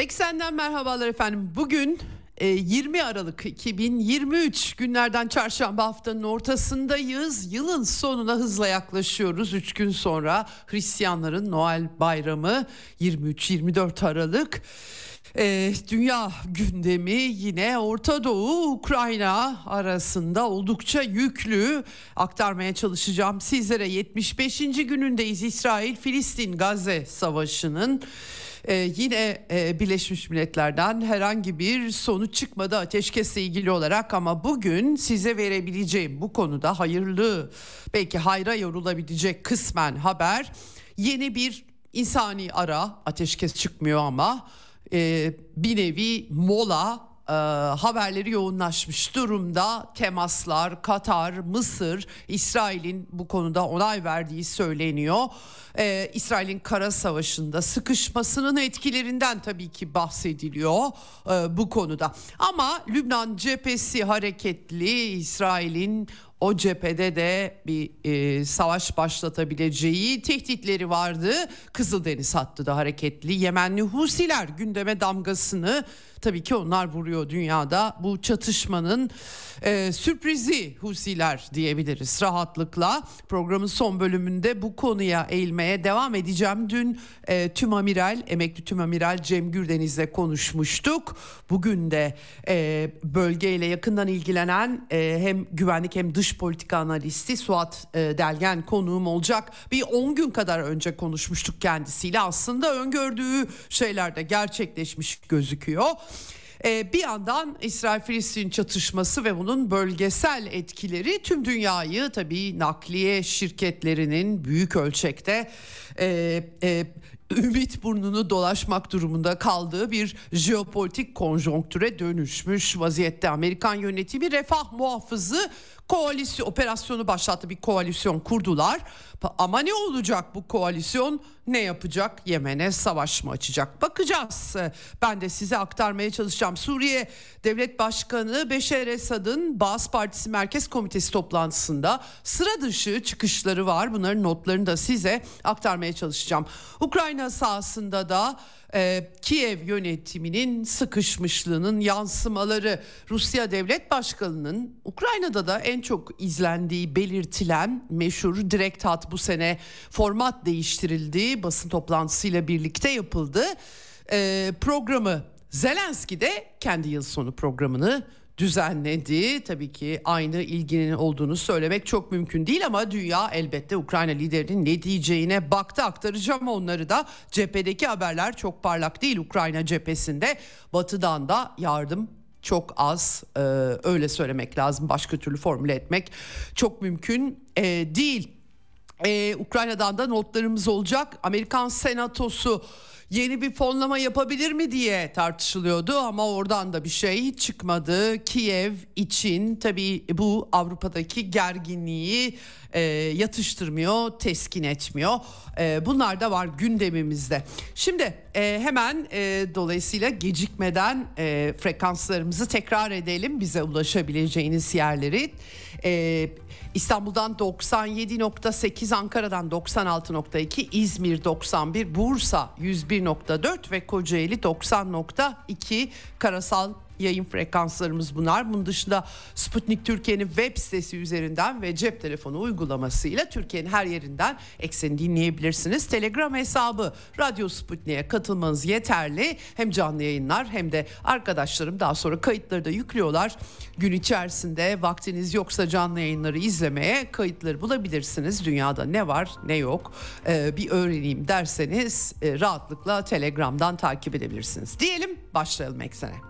Eksenden merhabalar efendim. Bugün 20 e, Aralık 2023 günlerden çarşamba haftanın ortasındayız. Yılın sonuna hızla yaklaşıyoruz. 3 gün sonra Hristiyanların Noel Bayramı 23-24 Aralık. Ee, dünya gündemi yine Orta Doğu Ukrayna arasında oldukça yüklü aktarmaya çalışacağım sizlere 75. günündeyiz İsrail Filistin Gazze Savaşı'nın ee, yine e, Birleşmiş Milletler'den herhangi bir sonuç çıkmadı ateşkesle ilgili olarak ama bugün size verebileceğim bu konuda hayırlı belki hayra yorulabilecek kısmen haber yeni bir insani ara ateşkes çıkmıyor ama e, bir nevi mola e, haberleri yoğunlaşmış durumda. Temaslar, Katar, Mısır, İsrail'in bu konuda onay verdiği söyleniyor. E, İsrail'in kara savaşında sıkışmasının etkilerinden tabii ki bahsediliyor e, bu konuda. Ama Lübnan cephesi hareketli, İsrail'in o cephede de bir e, savaş başlatabileceği tehditleri vardı. Kızıldeniz hattı da hareketli. Yemenli Husiler gündeme damgasını tabii ki onlar vuruyor dünyada. Bu çatışmanın e, sürprizi Husiler diyebiliriz rahatlıkla. Programın son bölümünde bu konuya eğilmeye devam edeceğim. Dün e, tüm amiral, emekli tüm amiral Cem Gürdeniz'le konuşmuştuk. Bugün de e, bölgeyle yakından ilgilenen e, hem güvenlik hem dış politika analisti Suat e, Delgen konuğum olacak. Bir 10 gün kadar önce konuşmuştuk kendisiyle. Aslında öngördüğü şeyler de gerçekleşmiş gözüküyor. Ee, bir yandan İsrail-Filistin çatışması ve bunun bölgesel etkileri tüm dünyayı tabii nakliye şirketlerinin büyük ölçekte e, e, ümit burnunu dolaşmak durumunda kaldığı bir jeopolitik konjonktüre dönüşmüş vaziyette. Amerikan yönetimi refah muhafızı koalisyon operasyonu başlattı bir koalisyon kurdular. Ama ne olacak bu koalisyon? Ne yapacak? Yemen'e savaş mı açacak? Bakacağız. Ben de size aktarmaya çalışacağım. Suriye Devlet Başkanı Beşer Esad'ın Bağız Partisi Merkez Komitesi toplantısında sıra dışı çıkışları var. Bunların notlarını da size aktarmaya çalışacağım. Ukrayna sahasında da e, Kiev yönetiminin sıkışmışlığının yansımaları. Rusya Devlet Başkanı'nın Ukrayna'da da en çok izlendiği belirtilen meşhur direkt hat bu sene format değiştirildi basın toplantısıyla birlikte yapıldı. E, programı Zelenski de kendi yıl sonu programını düzenledi. Tabii ki aynı ilginin olduğunu söylemek çok mümkün değil ama dünya elbette Ukrayna liderinin ne diyeceğine baktı. Aktaracağım onları da. Cephedeki haberler çok parlak değil Ukrayna cephesinde. Batıdan da yardım çok az e, öyle söylemek lazım. Başka türlü formüle etmek çok mümkün e, değil. E, Ukrayna'dan da notlarımız olacak. Amerikan Senatosu yeni bir fonlama yapabilir mi diye tartışılıyordu ama oradan da bir şey çıkmadı. Kiev için tabii bu Avrupa'daki gerginliği e, yatıştırmıyor, teskin etmiyor. E, bunlar da var gündemimizde. Şimdi e, hemen e, dolayısıyla gecikmeden e, frekanslarımızı tekrar edelim bize ulaşabileceğiniz yerleri. E, İstanbul'dan 97.8, Ankara'dan 96.2, İzmir 91, Bursa 101.4 ve Kocaeli 90.2 karasal yayın frekanslarımız bunlar. Bunun dışında Sputnik Türkiye'nin web sitesi üzerinden ve cep telefonu uygulamasıyla Türkiye'nin her yerinden ekseni dinleyebilirsiniz. Telegram hesabı Radyo Sputnik'e katılmanız yeterli. Hem canlı yayınlar hem de arkadaşlarım daha sonra kayıtları da yüklüyorlar. Gün içerisinde vaktiniz yoksa canlı yayınları izlemeye kayıtları bulabilirsiniz. Dünyada ne var ne yok ee, bir öğreneyim derseniz e, rahatlıkla Telegram'dan takip edebilirsiniz. Diyelim başlayalım eksene.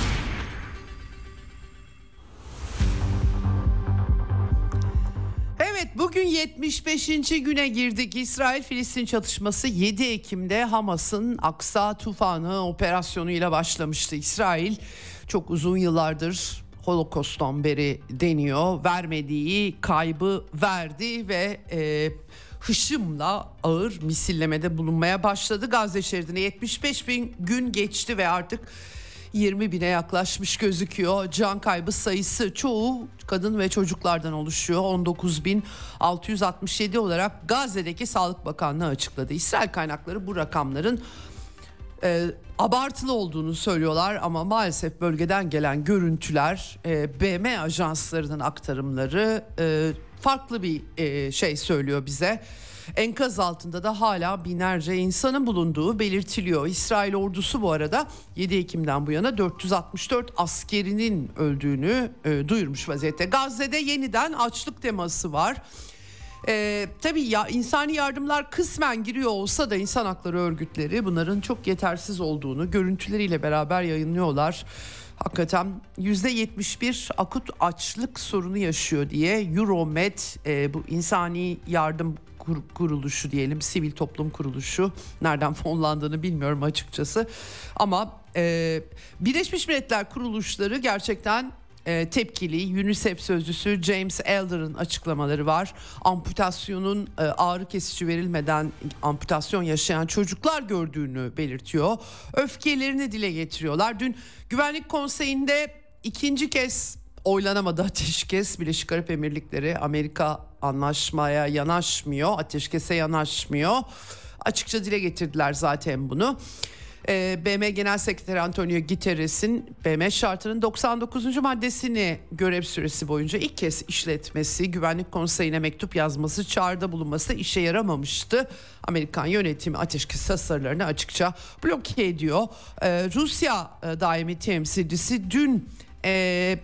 Bugün 75. güne girdik. İsrail-Filistin çatışması 7 Ekim'de Hamas'ın Aksa Tufanı operasyonuyla başlamıştı. İsrail çok uzun yıllardır Holokost'tan beri deniyor. Vermediği kaybı verdi ve e, hışımla ağır misillemede bulunmaya başladı. Gazze şeridine 75 bin gün geçti ve artık 20 bine yaklaşmış gözüküyor. Can kaybı sayısı çoğu kadın ve çocuklardan oluşuyor. 19.667 olarak Gazze'deki Sağlık Bakanlığı açıkladı. İsrail kaynakları bu rakamların e, abartılı olduğunu söylüyorlar ama maalesef bölgeden gelen görüntüler e, BM ajanslarının aktarımları e, farklı bir e, şey söylüyor bize. Enkaz altında da hala binlerce insanın bulunduğu belirtiliyor. İsrail ordusu bu arada 7 Ekim'den bu yana 464 askerinin öldüğünü e, duyurmuş vaziyette. Gazze'de yeniden açlık teması var. Ee, tabii ya insani yardımlar kısmen giriyor olsa da insan hakları örgütleri bunların çok yetersiz olduğunu görüntüleriyle beraber yayınlıyorlar. Hakikaten %71 akut açlık sorunu yaşıyor diye Euromed e, bu insani yardım kuruluşu diyelim sivil toplum kuruluşu nereden fonlandığını bilmiyorum açıkçası ama e, Birleşmiş Milletler kuruluşları gerçekten e, tepkili. UNICEF sözcüsü James Elder'ın açıklamaları var. Amputasyonun e, ağrı kesici verilmeden amputasyon yaşayan çocuklar gördüğünü belirtiyor. Öfkelerini dile getiriyorlar. Dün Güvenlik Konseyi'nde ikinci kez oylanamadı ateşkes. Birleşik Arap Emirlikleri Amerika anlaşmaya yanaşmıyor, ateşkese yanaşmıyor. Açıkça dile getirdiler zaten bunu. Ee, BM Genel Sekreteri Antonio Guterres'in BM şartının 99. maddesini görev süresi boyunca ilk kez işletmesi, Güvenlik Konseyi'ne mektup yazması, çağrıda bulunması işe yaramamıştı. Amerikan yönetimi ateşkes tasarılarını açıkça bloke ediyor. Ee, Rusya e, daimi temsilcisi dün e,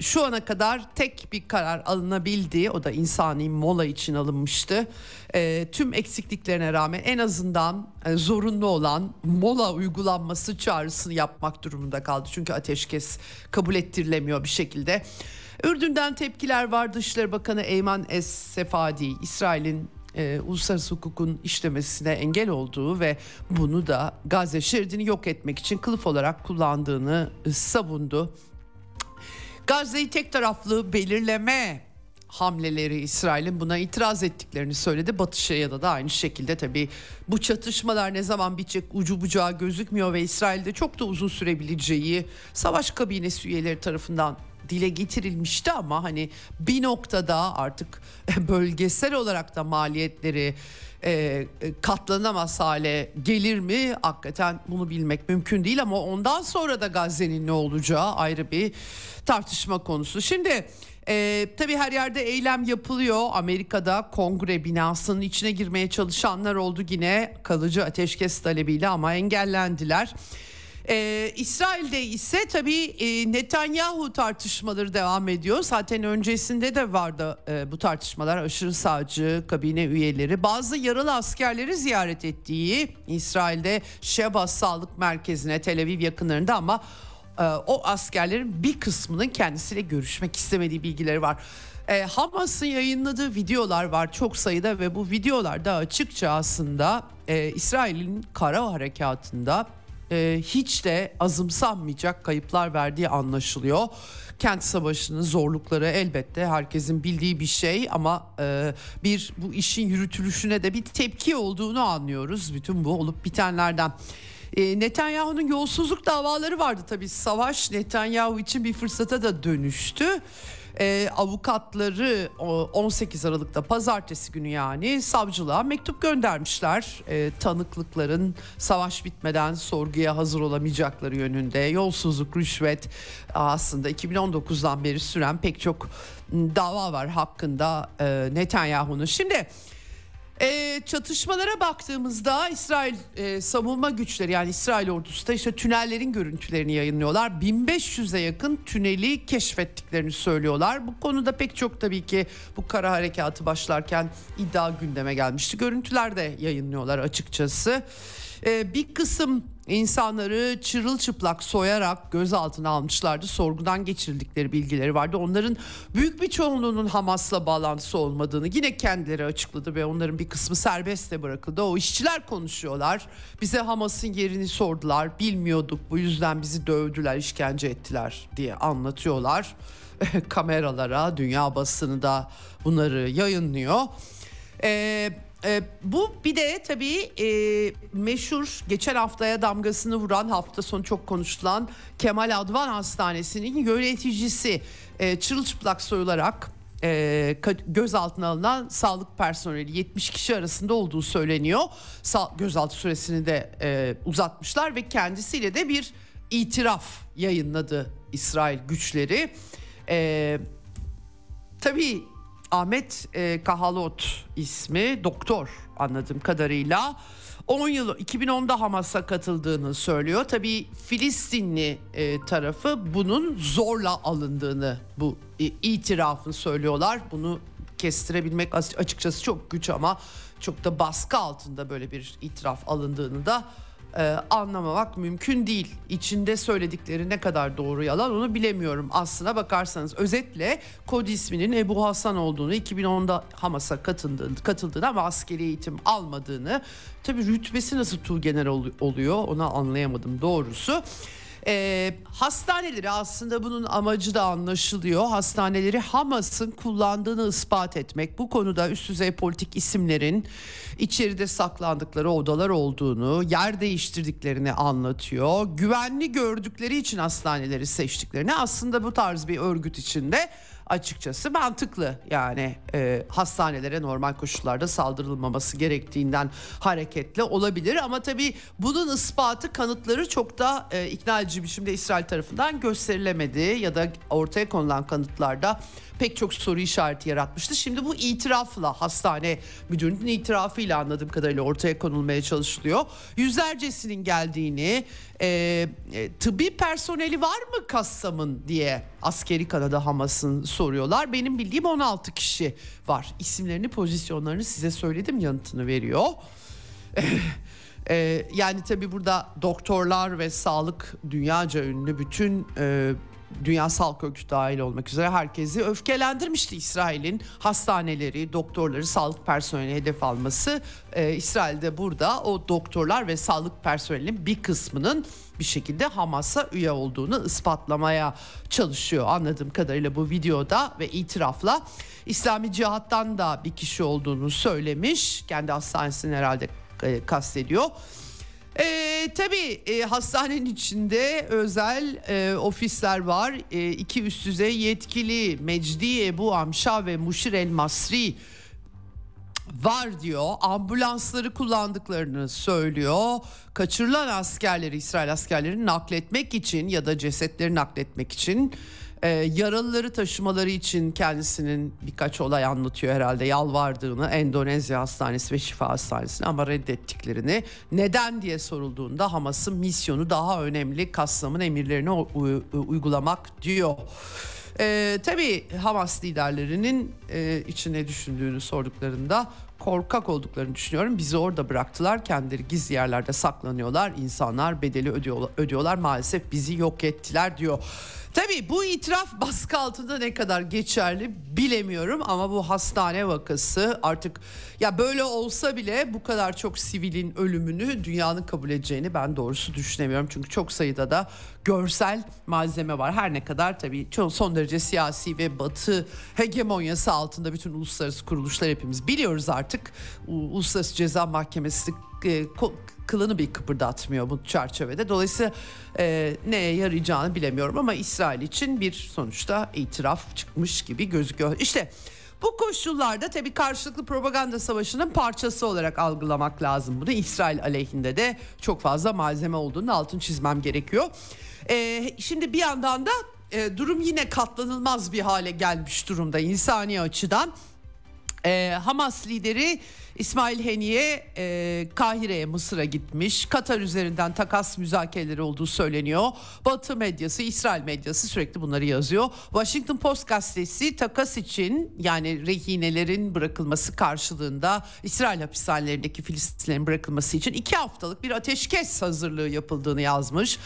şu ana kadar tek bir karar alınabildi. O da insani mola için alınmıştı. E, tüm eksikliklerine rağmen en azından e, zorunlu olan mola uygulanması çağrısını yapmak durumunda kaldı. Çünkü ateşkes kabul ettirilemiyor bir şekilde. Ürdün'den tepkiler var. Dışişleri Bakanı Eyman Es Sefadi, İsrail'in e, uluslararası hukukun işlemesine engel olduğu ve bunu da Gazze şeridini yok etmek için kılıf olarak kullandığını e, savundu. Gazze'yi tek taraflı belirleme hamleleri İsrail'in buna itiraz ettiklerini söyledi. Batı Şeria'da da aynı şekilde tabii bu çatışmalar ne zaman bitecek ucu bucağı gözükmüyor ve İsrail'de çok da uzun sürebileceği savaş kabinesi üyeleri tarafından dile getirilmişti ama hani bir noktada artık bölgesel olarak da maliyetleri e, katlanamaz hale gelir mi? Hakikaten bunu bilmek mümkün değil ama ondan sonra da Gazze'nin ne olacağı ayrı bir tartışma konusu. Şimdi e, tabii her yerde eylem yapılıyor. Amerika'da kongre binasının içine girmeye çalışanlar oldu yine kalıcı ateşkes talebiyle ama engellendiler. Ee, İsrail'de ise tabii e, Netanyahu tartışmaları devam ediyor. Zaten öncesinde de vardı e, bu tartışmalar. Aşırı sağcı kabine üyeleri bazı yaralı askerleri ziyaret ettiği İsrail'de Sheba Sağlık Merkezi'ne Tel Aviv yakınlarında ama e, o askerlerin bir kısmının kendisiyle görüşmek istemediği bilgileri var. E, Hamas'ın yayınladığı videolar var çok sayıda ve bu videolarda açıkça aslında e, İsrail'in kara harekatında e, hiç de azımsanmayacak kayıplar verdiği anlaşılıyor. Kent savaşının zorlukları elbette herkesin bildiği bir şey ama e, bir bu işin yürütülüşüne de bir tepki olduğunu anlıyoruz bütün bu olup bitenlerden. E, Netanyahu'nun yolsuzluk davaları vardı tabii savaş Netanyahu için bir fırsata da dönüştü e, avukatları 18 Aralık'ta pazartesi günü yani savcılığa mektup göndermişler. E, tanıklıkların savaş bitmeden sorguya hazır olamayacakları yönünde yolsuzluk, rüşvet aslında 2019'dan beri süren pek çok dava var hakkında e, Netanyahu'nun. Şimdi E, çatışmalara baktığımızda İsrail e, savunma güçleri yani İsrail ordusu da işte tünellerin görüntülerini yayınlıyorlar. 1500'e yakın tüneli keşfettiklerini söylüyorlar. Bu konuda pek çok tabii ki bu kara harekatı başlarken iddia gündeme gelmişti. Görüntüler de yayınlıyorlar açıkçası. E, bir kısım insanları çırılçıplak soyarak gözaltına almışlardı. Sorgudan geçirildikleri bilgileri vardı. Onların büyük bir çoğunluğunun Hamas'la bağlantısı olmadığını yine kendileri açıkladı ve onların bir kısmı serbest de bırakıldı. O işçiler konuşuyorlar. Bize Hamas'ın yerini sordular. Bilmiyorduk. Bu yüzden bizi dövdüler, işkence ettiler diye anlatıyorlar. Kameralara, dünya basını da bunları yayınlıyor. Eee e, bu bir de tabii e, meşhur geçen haftaya damgasını vuran hafta sonu çok konuşulan Kemal Advan Hastanesi'nin yöneticisi e, çırılçıplak soyularak e, gözaltına alınan sağlık personeli 70 kişi arasında olduğu söyleniyor. Sa- gözaltı süresini de e, uzatmışlar ve kendisiyle de bir itiraf yayınladı İsrail güçleri. E, tabii Ahmet e, Kahalot ismi doktor anladığım kadarıyla 10 yıl 2010'da Hamas'a katıldığını söylüyor. Tabii Filistinli e, tarafı bunun zorla alındığını bu e, itirafını söylüyorlar. Bunu kestirebilmek açıkçası çok güç ama çok da baskı altında böyle bir itiraf alındığını da e, anlamamak mümkün değil. İçinde söyledikleri ne kadar doğru yalan onu bilemiyorum. Aslına bakarsanız özetle kod isminin Ebu Hasan olduğunu 2010'da Hamas'a katıldığını, katıldığını ama askeri eğitim almadığını tabii rütbesi nasıl tuğgener oluyor onu anlayamadım doğrusu. E, hastaneleri aslında bunun amacı da anlaşılıyor. Hastaneleri Hamas'ın kullandığını ispat etmek. Bu konuda üst düzey politik isimlerin içeride saklandıkları odalar olduğunu, yer değiştirdiklerini anlatıyor. Güvenli gördükleri için hastaneleri seçtiklerini aslında bu tarz bir örgüt içinde açıkçası mantıklı. Yani e, hastanelere normal koşullarda saldırılmaması gerektiğinden hareketle olabilir ama tabii bunun ispatı kanıtları çok da e, ikna edici biçimde İsrail tarafından gösterilemedi ya da ortaya konulan kanıtlarda pek çok soru işareti yaratmıştı. Şimdi bu itirafla hastane müdürünün itirafıyla anladığım kadarıyla ortaya konulmaya çalışılıyor. Yüzlercesinin geldiğini, e, e, tıbbi personeli var mı Kassam'ın diye askeri Kanada Hamas'ın soruyorlar. Benim bildiğim 16 kişi var. İsimlerini, pozisyonlarını size söyledim yanıtını veriyor. Ee, yani tabi burada doktorlar ve sağlık dünyaca ünlü bütün e, Dünya Sağlık Örgütü dahil olmak üzere herkesi öfkelendirmişti İsrail'in hastaneleri, doktorları, sağlık personeli hedef alması. Ee, İsrail'de burada o doktorlar ve sağlık personelinin bir kısmının bir şekilde Hamas'a üye olduğunu ispatlamaya çalışıyor. Anladığım kadarıyla bu videoda ve itirafla İslami cihattan da bir kişi olduğunu söylemiş. Kendi hastanesini herhalde e, kastediyor. E, tabii e, hastanenin içinde özel e, ofisler var. E, iki üst düzey yetkili Mecdi Ebu Amşa ve Muşir El Masri var diyor. Ambulansları kullandıklarını söylüyor. Kaçırılan askerleri İsrail askerlerini nakletmek için ya da cesetleri nakletmek için e, yaralıları taşımaları için kendisinin birkaç olay anlatıyor herhalde yalvardığını Endonezya Hastanesi ve Şifa Hastanesi'ne ama reddettiklerini neden diye sorulduğunda Hamas'ın misyonu daha önemli Kassam'ın emirlerini uygulamak diyor. Ee, tabii Hamas liderlerinin e, içine düşündüğünü sorduklarında korkak olduklarını düşünüyorum. Bizi orada bıraktılar. Kendileri gizli yerlerde saklanıyorlar. İnsanlar bedeli ödüyorlar, ödüyorlar. Maalesef bizi yok ettiler diyor. Tabii bu itiraf baskı altında ne kadar geçerli bilemiyorum ama bu hastane vakası artık ya böyle olsa bile bu kadar çok sivilin ölümünü dünyanın kabul edeceğini ben doğrusu düşünemiyorum. Çünkü çok sayıda da görsel malzeme var. Her ne kadar tabii son derece siyasi ve batı hegemonyası altında bütün uluslararası kuruluşlar hepimiz biliyoruz artık. Uluslararası Ceza Mahkemesi e, kılını bir kıpırdatmıyor bu çerçevede. Dolayısıyla e, neye yarayacağını bilemiyorum ama İsrail için bir sonuçta itiraf çıkmış gibi gözüküyor. İşte bu koşullarda tabii karşılıklı propaganda savaşının parçası olarak algılamak lazım bunu. İsrail aleyhinde de çok fazla malzeme olduğunu altın çizmem gerekiyor. Ee, şimdi bir yandan da e, durum yine katlanılmaz bir hale gelmiş durumda insani açıdan. Ee, Hamas lideri İsmail Heniye e, Kahire'ye Mısır'a gitmiş. Katar üzerinden takas müzakereleri olduğu söyleniyor. Batı medyası, İsrail medyası sürekli bunları yazıyor. Washington Post gazetesi takas için yani rehinelerin bırakılması karşılığında İsrail hapishanelerindeki Filistinlerin bırakılması için iki haftalık bir ateşkes hazırlığı yapıldığını yazmış.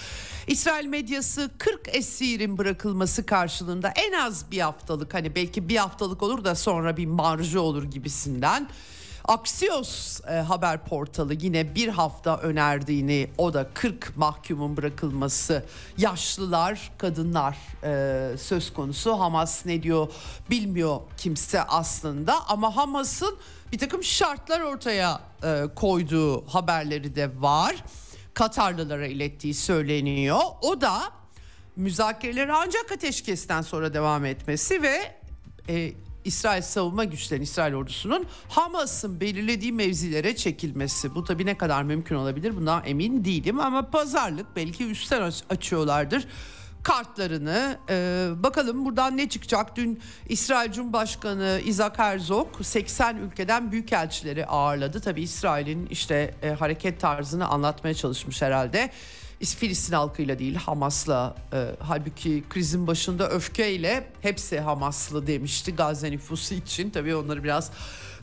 İsrail medyası 40 esirin bırakılması karşılığında en az bir haftalık hani belki bir haftalık olur da sonra bir marjı olur gibisinden Axios e, haber portalı yine bir hafta önerdiğini o da 40 mahkumun bırakılması. Yaşlılar kadınlar e, söz konusu. Hamas ne diyor bilmiyor kimse aslında. Ama Hamas'ın bir takım şartlar ortaya e, koyduğu haberleri de var. Katarlılara ilettiği söyleniyor. O da müzakereler ancak ateşkesten sonra devam etmesi ve e, İsrail savunma güçlerinin, İsrail ordusunun Hamas'ın belirlediği mevzilere çekilmesi. Bu tabii ne kadar mümkün olabilir bundan emin değilim ama pazarlık belki üstten açıyorlardır kartlarını. Ee, bakalım buradan ne çıkacak? Dün İsrail Cumhurbaşkanı Isaac Herzog 80 ülkeden büyükelçileri ağırladı. Tabii İsrail'in işte e, hareket tarzını anlatmaya çalışmış herhalde. Filistin halkıyla değil Hamas'la e, halbuki krizin başında öfkeyle hepsi Hamaslı demişti Gazze nüfusu için tabii onları biraz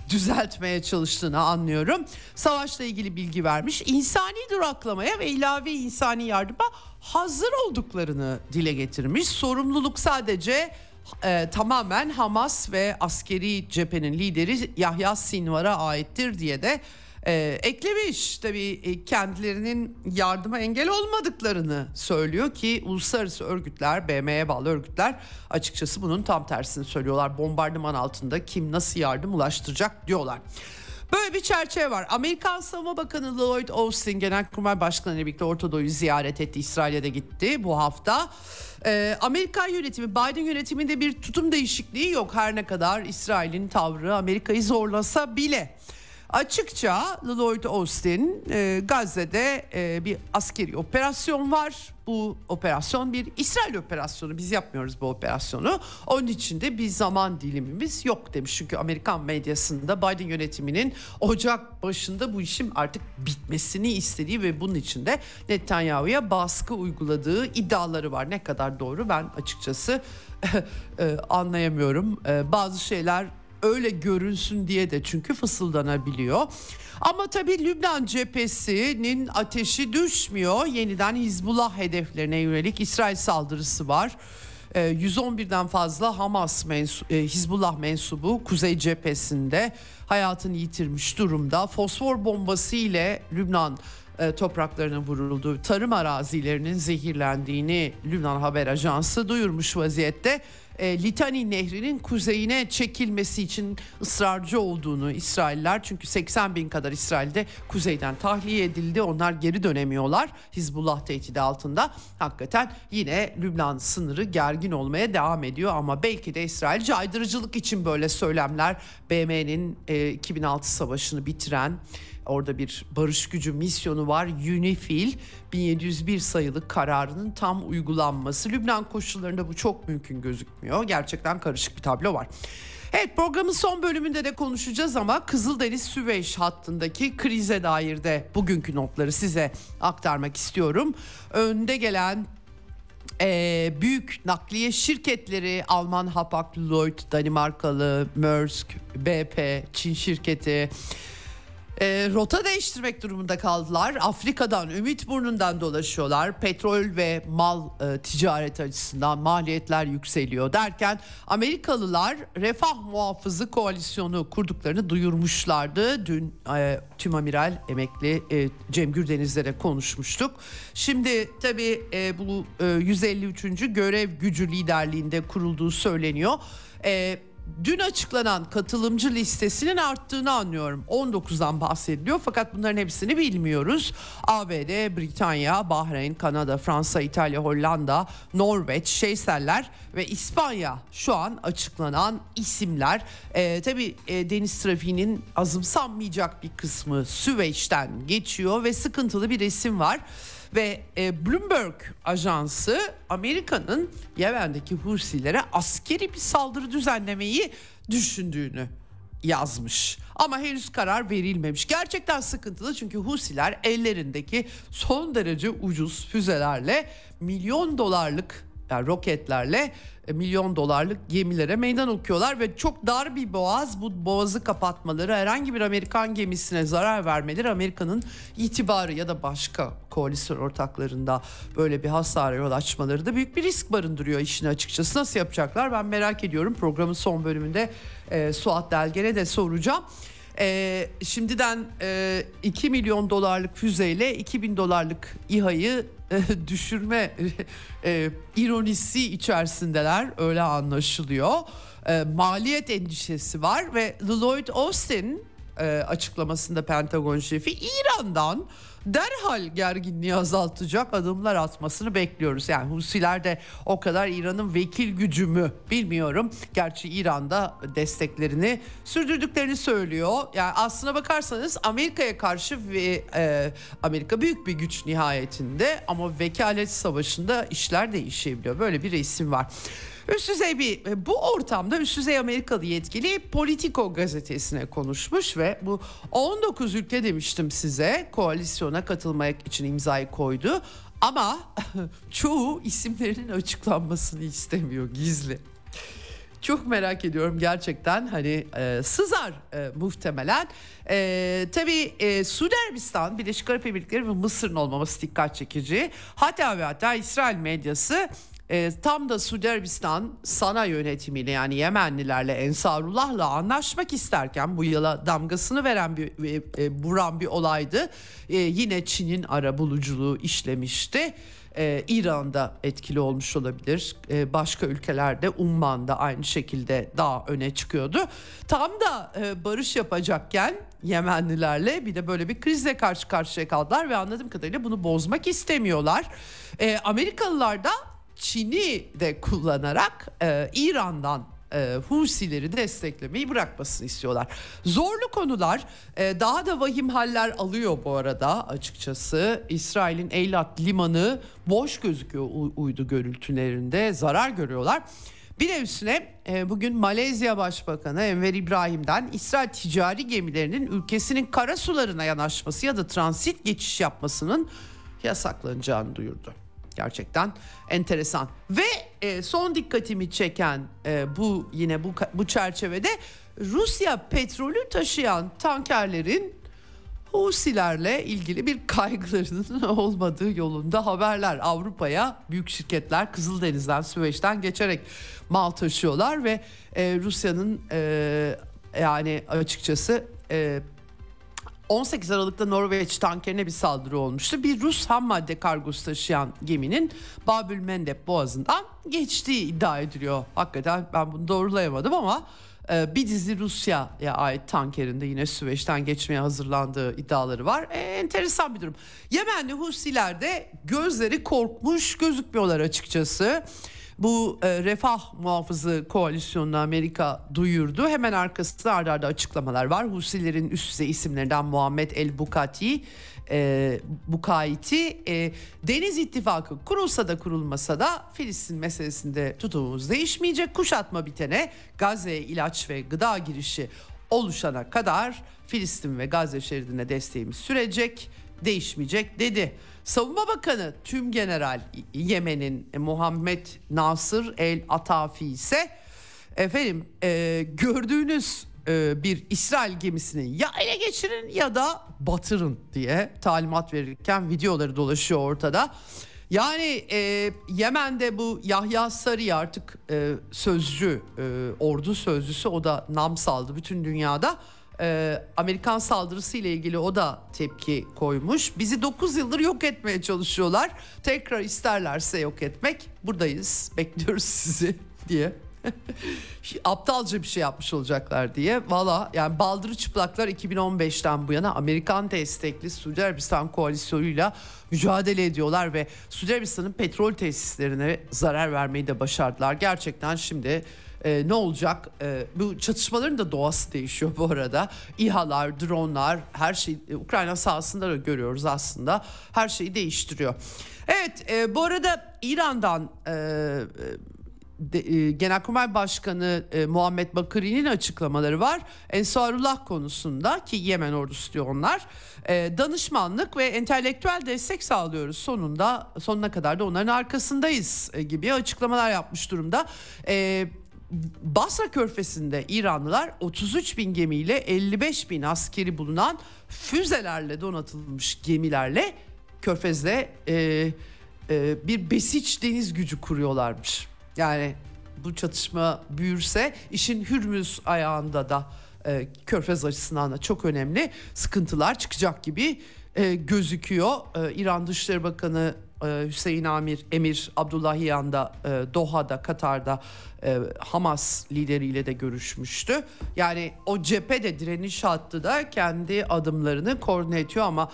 düzeltmeye çalıştığını anlıyorum. Savaşla ilgili bilgi vermiş. İnsani duraklamaya ve ilave insani yardıma hazır olduklarını dile getirmiş. Sorumluluk sadece e, tamamen Hamas ve askeri cephenin lideri Yahya Sinvar'a aittir diye de e, eklemiş. Tabii e, kendilerinin yardıma engel olmadıklarını söylüyor ki uluslararası örgütler, BM'ye bağlı örgütler açıkçası bunun tam tersini söylüyorlar. Bombardıman altında kim nasıl yardım ulaştıracak diyorlar. Böyle bir çerçeve var. Amerikan Savunma Bakanı Lloyd Austin Genelkurmay Başkanı ile birlikte Orta Doğu'yu ziyaret etti. İsrail'e de gitti bu hafta. Ee, Amerikan yönetimi, Biden yönetiminde bir tutum değişikliği yok. Her ne kadar İsrail'in tavrı Amerika'yı zorlasa bile. Açıkça Lloyd Austin e, Gazze'de e, bir askeri operasyon var. Bu operasyon bir İsrail operasyonu. Biz yapmıyoruz bu operasyonu. Onun için de bir zaman dilimimiz yok demiş. Çünkü Amerikan medyasında Biden yönetiminin Ocak başında bu işin artık bitmesini istediği ve bunun için de Netanyahu'ya baskı uyguladığı iddiaları var. Ne kadar doğru ben açıkçası e, anlayamıyorum. E, bazı şeyler öyle görünsün diye de çünkü fısıldanabiliyor. Ama tabii Lübnan cephesinin ateşi düşmüyor. Yeniden Hizbullah hedeflerine yönelik İsrail saldırısı var. 111'den ee, fazla Hamas mensu, e, Hizbullah mensubu kuzey cephesinde hayatını yitirmiş durumda. Fosfor bombası ile Lübnan e, topraklarına vuruldu. Tarım arazilerinin zehirlendiğini Lübnan Haber Ajansı duyurmuş vaziyette e, Litani Nehri'nin kuzeyine çekilmesi için ısrarcı olduğunu İsrailler çünkü 80 bin kadar İsrail'de kuzeyden tahliye edildi. Onlar geri dönemiyorlar Hizbullah tehdidi altında. Hakikaten yine Lübnan sınırı gergin olmaya devam ediyor ama belki de İsrail caydırıcılık için böyle söylemler BM'nin e, 2006 savaşını bitiren Orada bir barış gücü misyonu var. UNIFIL 1701 sayılı kararının tam uygulanması. Lübnan koşullarında bu çok mümkün gözükmüyor. Gerçekten karışık bir tablo var. Evet programın son bölümünde de konuşacağız ama Kızıldeniz Süveyş hattındaki krize dair de bugünkü notları size aktarmak istiyorum. Önde gelen e, büyük nakliye şirketleri Alman Hapag Lloyd, Danimarkalı Maersk, BP, Çin şirketi e, rota değiştirmek durumunda kaldılar. Afrika'dan, Ümit Burnu'ndan dolaşıyorlar. Petrol ve mal e, ticareti açısından maliyetler yükseliyor derken Amerikalılar Refah Muhafızı Koalisyonu kurduklarını duyurmuşlardı. Dün e, Tüm Amiral emekli e, Cem Gürdeniz'le konuşmuştuk. Şimdi tabii e, bu e, 153. görev gücü liderliğinde kurulduğu söyleniyor. E, dün açıklanan katılımcı listesinin arttığını anlıyorum. 19'dan bahsediliyor fakat bunların hepsini bilmiyoruz. ABD, Britanya, Bahreyn, Kanada, Fransa, İtalya, Hollanda, Norveç, Şeyseller ve İspanya şu an açıklanan isimler. Ee, tabii e, deniz trafiğinin azımsanmayacak bir kısmı Süveyş'ten geçiyor ve sıkıntılı bir resim var. Ve e, Bloomberg ajansı Amerika'nın Yemen'deki Husilere askeri bir saldırı düzenlemeyi düşündüğünü yazmış. Ama henüz karar verilmemiş. Gerçekten sıkıntılı çünkü Husiler ellerindeki son derece ucuz füzelerle milyon dolarlık yani roketlerle e, milyon dolarlık gemilere meydan okuyorlar ve çok dar bir boğaz bu boğazı kapatmaları herhangi bir Amerikan gemisine zarar vermeleri Amerika'nın itibarı ya da başka koalisyon ortaklarında böyle bir hasara yol açmaları da büyük bir risk barındırıyor işin açıkçası. Nasıl yapacaklar ben merak ediyorum programın son bölümünde e, Suat Delgen'e de soracağım. E, şimdiden e, 2 milyon dolarlık füzeyle 2000 dolarlık İHA'yı düşürme e, ironisi içerisindeler öyle anlaşılıyor. E, maliyet endişesi var ve Lloyd Austin e, açıklamasında Pentagon şefi İran'dan derhal gerginliği azaltacak adımlar atmasını bekliyoruz. Yani Husiler de o kadar İran'ın vekil gücü mü bilmiyorum. Gerçi İran'da desteklerini sürdürdüklerini söylüyor. Yani aslına bakarsanız Amerika'ya karşı ve e, Amerika büyük bir güç nihayetinde ama vekalet savaşında işler değişebiliyor. Böyle bir isim var. Üst düzey bir e, bu ortamda üst düzey Amerikalı yetkili Politico gazetesine konuşmuş ve bu 19 ülke demiştim size koalisyona katılmak için imzayı koydu. Ama çoğu isimlerinin açıklanmasını istemiyor gizli. Çok merak ediyorum gerçekten hani e, sızar e, muhtemelen. E, tabii e, Suudi Arabistan, Birleşik Arap Emirlikleri ve Mısır'ın olmaması dikkat çekici. Hatta ve hatta İsrail medyası e, tam da Suudi Arabistan sana yönetimiyle yani Yemenlilerle Ensarullah'la anlaşmak isterken bu yıla damgasını veren bir e, e, vuran bir olaydı. E, yine Çin'in ara buluculuğu işlemişti. Ee, İran'da etkili olmuş olabilir. Ee, başka ülkelerde Umman'da aynı şekilde daha öne çıkıyordu. Tam da e, barış yapacakken Yemenlilerle bir de böyle bir krizle karşı karşıya kaldılar ve anladığım kadarıyla bunu bozmak istemiyorlar. Ee, Amerikalılar da Çin'i de kullanarak e, İran'dan e, Husileri desteklemeyi bırakmasını istiyorlar. Zorlu konular e, daha da vahim haller alıyor bu arada açıkçası. İsrail'in Eylat limanı boş gözüküyor uydu görüntülerinde zarar görüyorlar. Bir de üstüne e, bugün Malezya Başbakanı Enver İbrahim'den İsrail ticari gemilerinin ülkesinin kara sularına yanaşması ya da transit geçiş yapmasının yasaklanacağını duyurdu. Gerçekten enteresan. Ve e, son dikkatimi çeken e, bu yine bu bu çerçevede Rusya petrolü taşıyan tankerlerin Husilerle ilgili bir kaygılarının olmadığı yolunda haberler. Avrupa'ya büyük şirketler Kızıldeniz'den, Süveyş'ten geçerek mal taşıyorlar ve e, Rusya'nın e, yani açıkçası e, 18 Aralık'ta Norveç tankerine bir saldırı olmuştu. Bir Rus ham madde kargosu taşıyan geminin Babül Mendeb boğazından geçtiği iddia ediliyor. Hakikaten ben bunu doğrulayamadım ama e, bir dizi Rusya'ya ait tankerinde yine Süveyş'ten geçmeye hazırlandığı iddiaları var. E, enteresan bir durum. Yemenli Husiler de gözleri korkmuş gözükmüyorlar açıkçası. Bu e, refah muhafızı koalisyonunu Amerika duyurdu. Hemen arkasında arda arda açıklamalar var. Husilerin üst düzey isimlerinden Muhammed El Bukati, e, Bukaiti e, Deniz İttifakı kurulsa da kurulmasa da Filistin meselesinde tutumumuz değişmeyecek. Kuşatma bitene Gazze'ye ilaç ve gıda girişi oluşana kadar Filistin ve Gazze şeridine desteğimiz sürecek, değişmeyecek dedi. Savunma Bakanı Tüm General Yemen'in Muhammed Nasır El Atafi ise efendim e, gördüğünüz e, bir İsrail gemisini ya ele geçirin ya da batırın diye talimat verirken videoları dolaşıyor ortada. Yani e, Yemen'de bu Yahya Sarı artık e, sözcü, e, ordu sözcüsü o da nam saldı bütün dünyada e, Amerikan saldırısı ile ilgili o da tepki koymuş. Bizi 9 yıldır yok etmeye çalışıyorlar. Tekrar isterlerse yok etmek buradayız. Bekliyoruz sizi diye. Aptalca bir şey yapmış olacaklar diye. Valla yani baldırı çıplaklar 2015'ten bu yana Amerikan destekli Suudi Arabistan koalisyonuyla mücadele ediyorlar ve Suudi Arabistan'ın petrol tesislerine zarar vermeyi de başardılar. Gerçekten şimdi e, ne olacak? E, bu çatışmaların da doğası değişiyor bu arada. İHA'lar, dronlar, her şey e, Ukrayna sahasında da görüyoruz aslında. Her şeyi değiştiriyor. Evet, e, bu arada İran'dan e, de, e, Genelkurmay Başkanı e, Muhammed Bakırı'nın açıklamaları var. Ensarullah konusunda ki Yemen ordusu diyor onlar. E, danışmanlık ve entelektüel destek sağlıyoruz. Sonunda sonuna kadar da onların arkasındayız e, gibi açıklamalar yapmış durumda. E, Basra Körfezi'nde İranlılar 33 bin gemiyle 55 bin askeri bulunan füzelerle donatılmış gemilerle Körfez'de e, e, bir besiç deniz gücü kuruyorlarmış. Yani bu çatışma büyürse işin Hürmüz ayağında da e, Körfez açısından da çok önemli sıkıntılar çıkacak gibi e, gözüküyor. E, İran Dışişleri Bakanı Hüseyin Amir Emir Abdullahiyan da e, Doha'da Katar'da e, Hamas lideriyle de görüşmüştü. Yani o cephede direniş hattı da kendi adımlarını koordine ediyor ama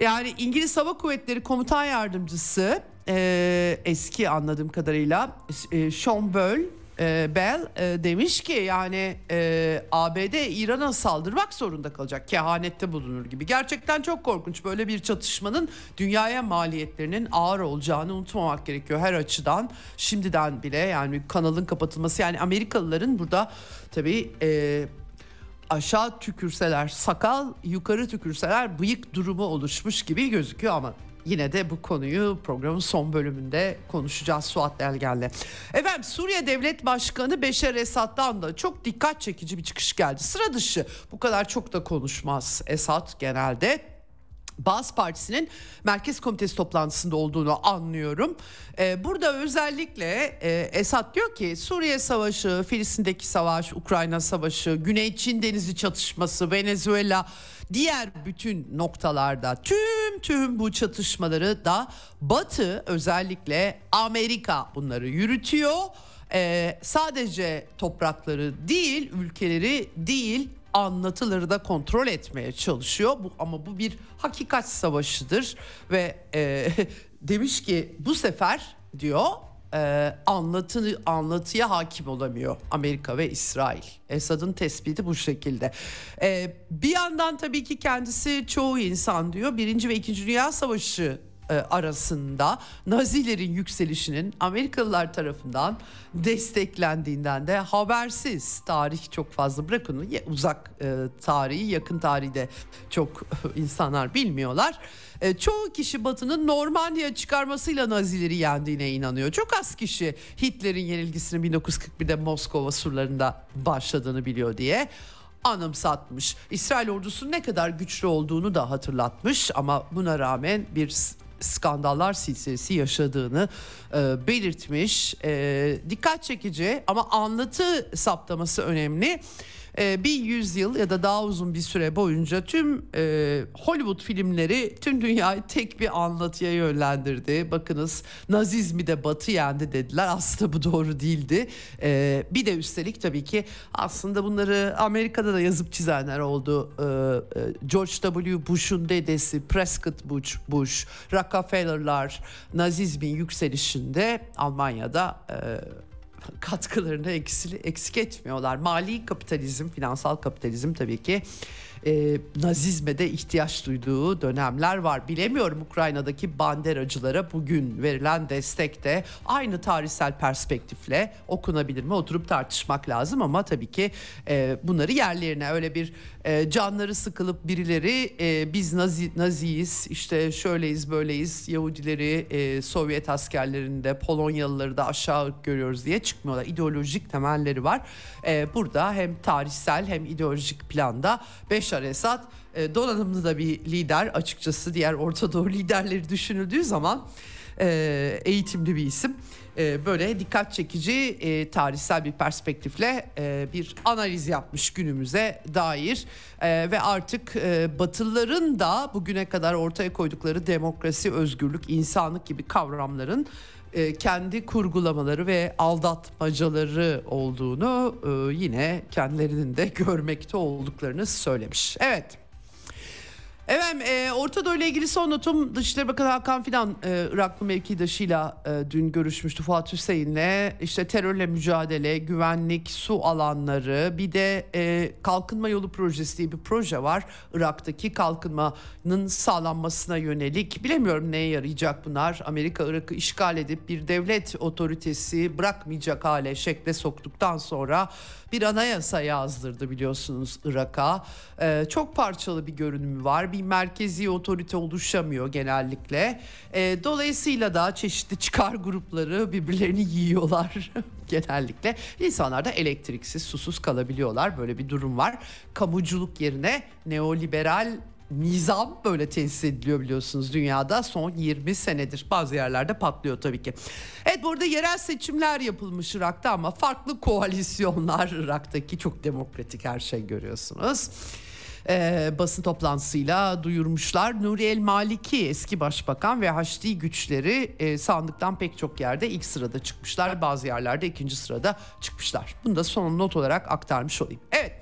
yani İngiliz Hava Kuvvetleri Komutan Yardımcısı e, eski anladığım kadarıyla Sean Böll e, Bell e, demiş ki yani e, ABD İran'a saldırmak zorunda kalacak kehanette bulunur gibi. Gerçekten çok korkunç böyle bir çatışmanın dünyaya maliyetlerinin ağır olacağını unutmamak gerekiyor her açıdan. Şimdiden bile yani kanalın kapatılması yani Amerikalıların burada tabii e, aşağı tükürseler sakal yukarı tükürseler bıyık durumu oluşmuş gibi gözüküyor ama Yine de bu konuyu programın son bölümünde konuşacağız Suat Delgen'le. Efendim Suriye Devlet Başkanı Beşer Esad'dan da çok dikkat çekici bir çıkış geldi. Sıra dışı bu kadar çok da konuşmaz Esad genelde. Baz Partisi'nin Merkez Komitesi toplantısında olduğunu anlıyorum. Ee, burada özellikle e, Esad diyor ki Suriye Savaşı, Filistin'deki savaş, Ukrayna Savaşı, Güney Çin Denizi çatışması, Venezuela diğer bütün noktalarda tüm tüm bu çatışmaları da Batı özellikle Amerika bunları yürütüyor. Ee, sadece toprakları değil, ülkeleri değil anlatıları da kontrol etmeye çalışıyor. Bu ama bu bir hakikat savaşıdır ve e, demiş ki bu sefer diyor e, anlatı anlatıya hakim olamıyor Amerika ve İsrail. Esad'ın tespiti bu şekilde. E, bir yandan tabii ki kendisi çoğu insan diyor Birinci ve İkinci Dünya Savaşı e, arasında Nazilerin yükselişinin Amerikalılar tarafından desteklendiğinden de habersiz. Tarih çok fazla bırakın uzak e, tarihi yakın tarihte çok insanlar bilmiyorlar. E, çoğu kişi Batı'nın Normandiya çıkarmasıyla Nazileri yendiğine inanıyor. Çok az kişi Hitler'in yenilgisinin 1941'de Moskova surlarında başladığını biliyor diye anımsatmış. İsrail ordusunun ne kadar güçlü olduğunu da hatırlatmış ama buna rağmen bir skandallar silsilesi yaşadığını e, belirtmiş. E, dikkat çekici ama anlatı saptaması önemli e, bir yüzyıl ya da daha uzun bir süre boyunca tüm e, Hollywood filmleri tüm dünyayı tek bir anlatıya yönlendirdi. Bakınız Nazizmi de Batı yendi dediler. Aslında bu doğru değildi. E, bir de üstelik tabii ki aslında bunları Amerika'da da yazıp çizenler oldu. E, e, George W. Bush'un dedesi Prescott Bush, Bush Rockefeller'lar Nazizmin yükselişinde Almanya'da e, katkılarını eksili, eksik etmiyorlar. Mali kapitalizm, finansal kapitalizm tabii ki e, Nazizme de ihtiyaç duyduğu dönemler var. Bilemiyorum Ukrayna'daki banderacılara bugün verilen destek de aynı tarihsel perspektifle okunabilir mi? Oturup tartışmak lazım ama tabii ki e, bunları yerlerine öyle bir e, canları sıkılıp birileri e, biz Nazi Naziyiz işte şöyleyiz böyleyiz Yahudileri e, Sovyet askerlerinde Polonyalıları da aşağı görüyoruz diye çıkmıyorlar. İdeolojik temelleri var. E, burada hem tarihsel hem ideolojik planda Beşar Esad e, donanımlı da bir lider açıkçası diğer Orta Doğu liderleri düşünüldüğü zaman e, eğitimli bir isim. E, böyle dikkat çekici e, tarihsel bir perspektifle e, bir analiz yapmış günümüze dair e, ve artık e, Batılıların da bugüne kadar ortaya koydukları demokrasi, özgürlük, insanlık gibi kavramların e, kendi kurgulamaları ve aldatmacaları olduğunu e, yine kendilerinin de görmekte olduklarını söylemiş. Evet. Evet, e, Orta Doğu ile ilgili son notum Dışişleri Bakanı Hakan Fidan e, Iraklı mevkidaşıyla e, dün görüşmüştü Fuat Hüseyin'le. İşte terörle mücadele, güvenlik, su alanları bir de e, kalkınma yolu projesi diye bir proje var. Irak'taki kalkınmanın sağlanmasına yönelik bilemiyorum neye yarayacak bunlar. Amerika Irak'ı işgal edip bir devlet otoritesi bırakmayacak hale şekle soktuktan sonra bir anayasa yazdırdı biliyorsunuz Irak'a. Ee, çok parçalı bir görünümü var. Bir merkezi otorite oluşamıyor genellikle. Ee, dolayısıyla da çeşitli çıkar grupları birbirlerini yiyorlar genellikle. İnsanlar da elektriksiz, susuz kalabiliyorlar. Böyle bir durum var. Kamuculuk yerine neoliberal nizam böyle tesis ediliyor biliyorsunuz dünyada son 20 senedir. Bazı yerlerde patlıyor tabii ki. Evet burada yerel seçimler yapılmış Irak'ta ama farklı koalisyonlar Irak'taki çok demokratik her şey görüyorsunuz. Ee, basın toplantısıyla duyurmuşlar. Nuri El Maliki eski başbakan ve Haçlı güçleri e, sandıktan pek çok yerde ilk sırada çıkmışlar. Bazı yerlerde ikinci sırada çıkmışlar. Bunu da son not olarak aktarmış olayım. Evet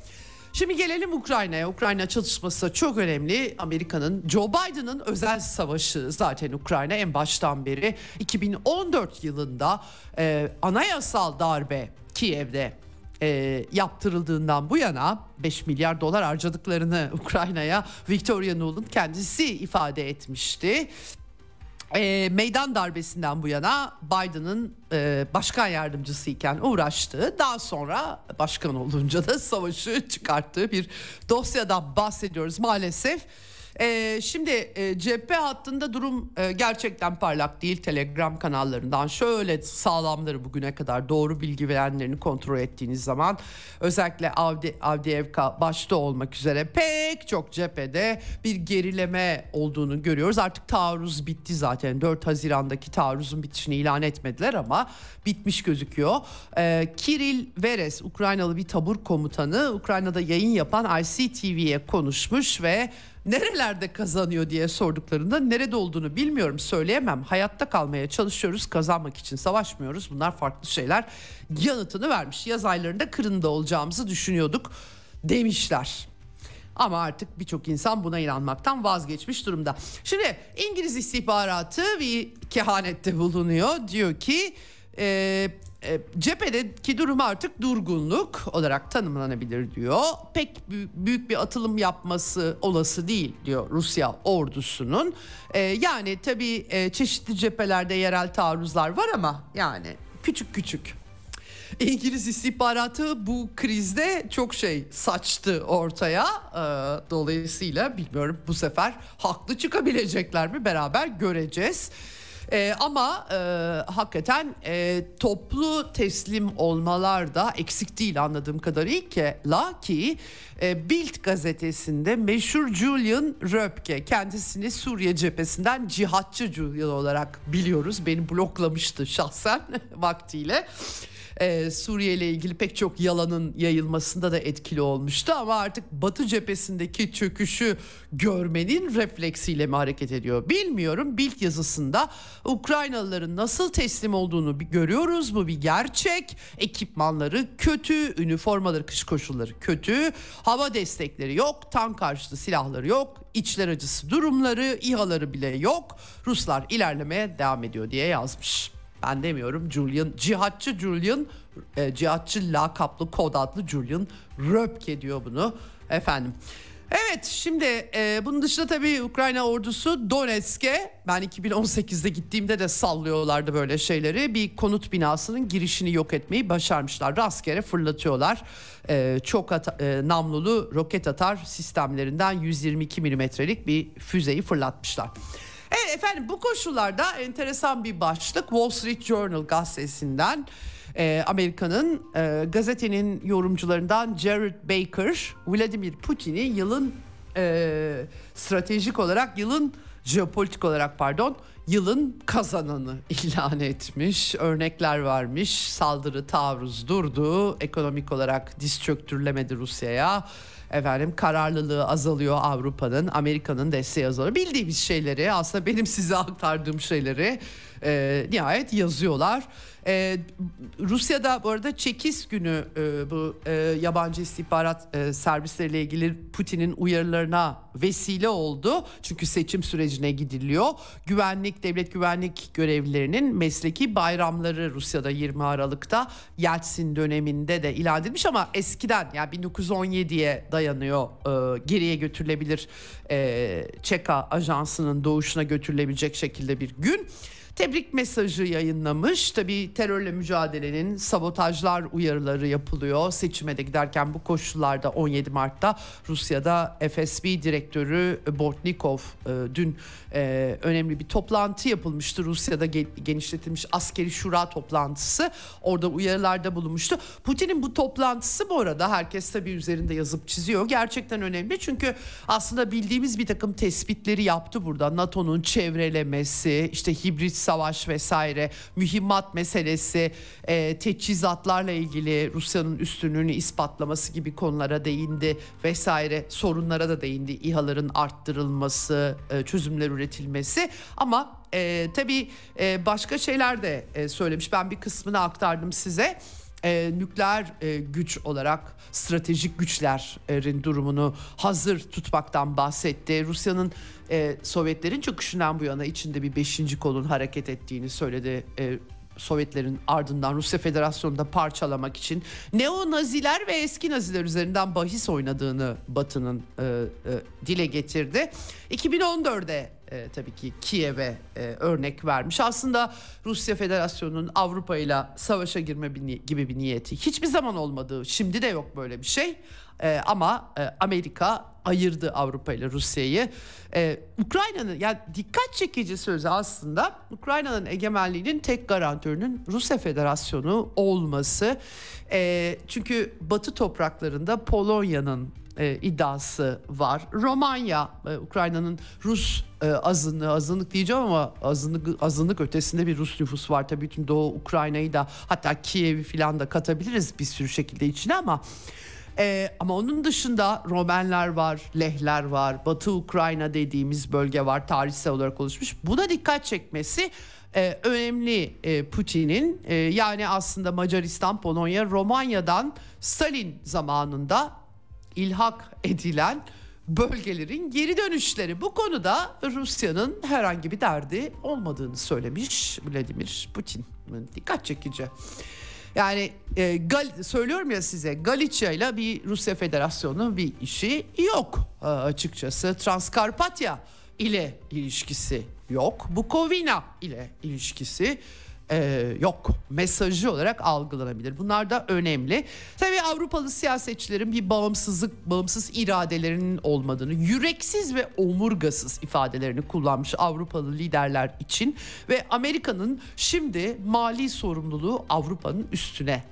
Şimdi gelelim Ukrayna'ya. Ukrayna çatışması çok önemli. Amerika'nın Joe Biden'ın özel savaşı zaten Ukrayna en baştan beri 2014 yılında e, anayasal darbe Kiev'de e, yaptırıldığından bu yana 5 milyar dolar harcadıklarını Ukrayna'ya Victoria Nuland kendisi ifade etmişti e, meydan darbesinden bu yana Biden'ın e, başkan yardımcısı iken uğraştığı daha sonra başkan olunca da savaşı çıkarttığı bir dosyadan bahsediyoruz maalesef. Ee, şimdi e, cephe hattında durum e, gerçekten parlak değil. Telegram kanallarından şöyle sağlamları bugüne kadar doğru bilgi verenlerini kontrol ettiğiniz zaman özellikle Avdi, Avdiivka başta olmak üzere pek çok cephede bir gerileme olduğunu görüyoruz. Artık taarruz bitti zaten. 4 Haziran'daki taarruzun bitişini ilan etmediler ama bitmiş gözüküyor. Ee, Kiril Veres Ukraynalı bir tabur komutanı Ukrayna'da yayın yapan ICTV'ye konuşmuş ve nerelerde kazanıyor diye sorduklarında nerede olduğunu bilmiyorum söyleyemem. Hayatta kalmaya çalışıyoruz kazanmak için savaşmıyoruz bunlar farklı şeyler yanıtını vermiş. Yaz aylarında Kırım'da olacağımızı düşünüyorduk demişler. Ama artık birçok insan buna inanmaktan vazgeçmiş durumda. Şimdi İngiliz istihbaratı bir kehanette bulunuyor. Diyor ki e, cephedeki durum artık durgunluk olarak tanımlanabilir diyor. Pek büyük bir atılım yapması olası değil diyor Rusya ordusunun. E, yani tabii e, çeşitli cephelerde yerel taarruzlar var ama yani küçük küçük. İngiliz istihbaratı bu krizde çok şey saçtı ortaya. E, dolayısıyla bilmiyorum bu sefer haklı çıkabilecekler mi beraber göreceğiz. E, ama e, hakikaten e, toplu teslim olmalar da eksik değil anladığım kadarıyla ki e, Bild gazetesinde meşhur Julian Röpke kendisini Suriye cephesinden cihatçı Julian olarak biliyoruz. Beni bloklamıştı şahsen vaktiyle e, Suriye ile ilgili pek çok yalanın yayılmasında da etkili olmuştu ama artık Batı cephesindeki çöküşü görmenin refleksiyle mi hareket ediyor bilmiyorum. Bild yazısında Ukraynalıların nasıl teslim olduğunu görüyoruz bu bir gerçek. Ekipmanları kötü, üniformaları, kış koşulları kötü, hava destekleri yok, tank karşıtı silahları yok, içler acısı durumları, İHA'ları bile yok. Ruslar ilerlemeye devam ediyor diye yazmış. Ben demiyorum Julian, cihatçı Julian, e, cihatçı lakaplı kod adlı Julian Röpke diyor bunu efendim. Evet şimdi e, bunun dışında tabii Ukrayna ordusu Donetsk'e ben 2018'de gittiğimde de sallıyorlardı böyle şeyleri. Bir konut binasının girişini yok etmeyi başarmışlar. Rastgele fırlatıyorlar. E, çok at, e, namlulu roket atar sistemlerinden 122 milimetrelik bir füzeyi fırlatmışlar. Evet efendim bu koşullarda enteresan bir başlık Wall Street Journal gazetesinden e, Amerika'nın e, gazetenin yorumcularından Jared Baker Vladimir Putin'i yılın e, stratejik olarak yılın jeopolitik olarak pardon yılın kazananı ilan etmiş. Örnekler vermiş. Saldırı taarruz durdu. Ekonomik olarak diz çöktürülemedi Rusya'ya Efendim kararlılığı azalıyor Avrupa'nın, Amerika'nın desteği azalıyor. Bildiğimiz şeyleri aslında benim size aktardığım şeyleri e, nihayet yazıyorlar. E, Rusya'da bu arada çekiz günü e, bu e, yabancı istihbarat e, servisleriyle ilgili Putin'in uyarılarına vesile oldu. Çünkü seçim sürecine gidiliyor. Güvenlik, devlet güvenlik görevlilerinin mesleki bayramları Rusya'da 20 Aralık'ta Yeltsin döneminde de ilan edilmiş ama eskiden yani 1917'ye dayanıyor e, geriye götürülebilir e, Çeka ajansının doğuşuna götürülebilecek şekilde bir gün tebrik mesajı yayınlamış. Tabii terörle mücadelenin sabotajlar uyarıları yapılıyor. Seçime de giderken bu koşullarda 17 Mart'ta Rusya'da FSB direktörü Bortnikov e, dün e, önemli bir toplantı yapılmıştı. Rusya'da genişletilmiş askeri şura toplantısı. Orada uyarılarda bulunmuştu. Putin'in bu toplantısı bu arada herkes tabii üzerinde yazıp çiziyor. Gerçekten önemli çünkü aslında bildiğimiz bir takım tespitleri yaptı burada. NATO'nun çevrelemesi, işte hibrit savaş vesaire, mühimmat meselesi, e, teçhizatlarla ilgili Rusya'nın üstünlüğünü ispatlaması gibi konulara değindi vesaire sorunlara da değindi. İHA'ların arttırılması, e, çözümler üretilmesi ama e, tabii e, başka şeyler de e, söylemiş. Ben bir kısmını aktardım size e, nükleer e, güç olarak stratejik güçlerin durumunu hazır tutmaktan bahsetti. Rusya'nın e, Sovyetlerin çöküşünden bu yana içinde bir beşinci kolun hareket ettiğini söyledi. E, Sovyetlerin ardından Rusya Federasyonu'nda parçalamak için neo-naziler ve eski naziler üzerinden bahis oynadığını Batı'nın e, e, dile getirdi. 2014'de e, tabii ki Kiev'e e, örnek vermiş. Aslında Rusya Federasyonu'nun Avrupa ile savaşa girme bir, gibi bir niyeti hiçbir zaman olmadığı, şimdi de yok böyle bir şey. E, ama e, Amerika ayırdı Avrupa ile Rusya'yı. E, Ukrayna'nın yani dikkat çekici sözü aslında Ukrayna'nın egemenliğinin tek garantörünün Rusya Federasyonu olması. E, çünkü Batı topraklarında Polonya'nın e, iddiası var. Romanya, e, Ukrayna'nın Rus e, azınlığı, azınlık diyeceğim ama azınlık azınlık ötesinde bir Rus nüfus var. Tabii bütün Doğu Ukrayna'yı da hatta Kiev'i falan da katabiliriz bir sürü şekilde içine ama ee, ama onun dışında Romenler var, Lehler var, Batı Ukrayna dediğimiz bölge var tarihsel olarak oluşmuş. Buna dikkat çekmesi e, önemli e, Putin'in e, yani aslında Macaristan, Polonya, Romanya'dan Stalin zamanında ilhak edilen bölgelerin geri dönüşleri. Bu konuda Rusya'nın herhangi bir derdi olmadığını söylemiş Vladimir Putin. Dikkat çekici. Yani e, Gal söylüyorum ya size Galicia ile bir Rusya Federasyonu bir işi yok e, açıkçası. Transkarpatya ile ilişkisi yok. Bukovina ile ilişkisi e, yok mesajı olarak algılanabilir. Bunlar da önemli. Tabii Avrupalı siyasetçilerin bir bağımsızlık, bağımsız iradelerinin olmadığını, yüreksiz ve omurgasız ifadelerini kullanmış Avrupalı liderler için ve Amerika'nın şimdi mali sorumluluğu Avrupa'nın üstüne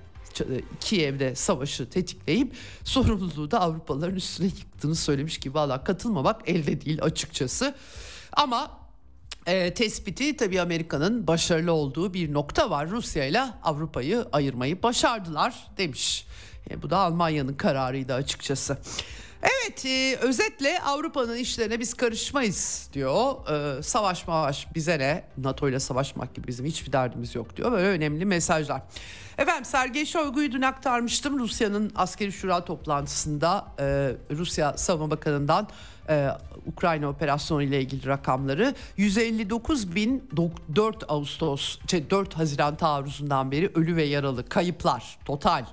Kiev'de savaşı tetikleyip sorumluluğu da Avrupalıların üstüne yıktığını söylemiş ki valla katılmamak elde değil açıkçası. Ama e, tespiti tabii Amerika'nın başarılı olduğu bir nokta var. Rusya ile Avrupa'yı ayırmayı başardılar demiş. E, bu da Almanya'nın kararıydı açıkçası. Evet e, özetle Avrupa'nın işlerine biz karışmayız diyor. E, savaş mavaş bize ne? NATO ile savaşmak gibi bizim hiçbir derdimiz yok diyor. Böyle önemli mesajlar. Efendim Sergey Shoigu'yu dün aktarmıştım. Rusya'nın askeri şura toplantısında e, Rusya Savunma Bakanı'ndan e, Ukrayna operasyonu ile ilgili rakamları 159 bin 4 Ağustos şey 4 Haziran taarruzundan beri ölü ve yaralı kayıplar total.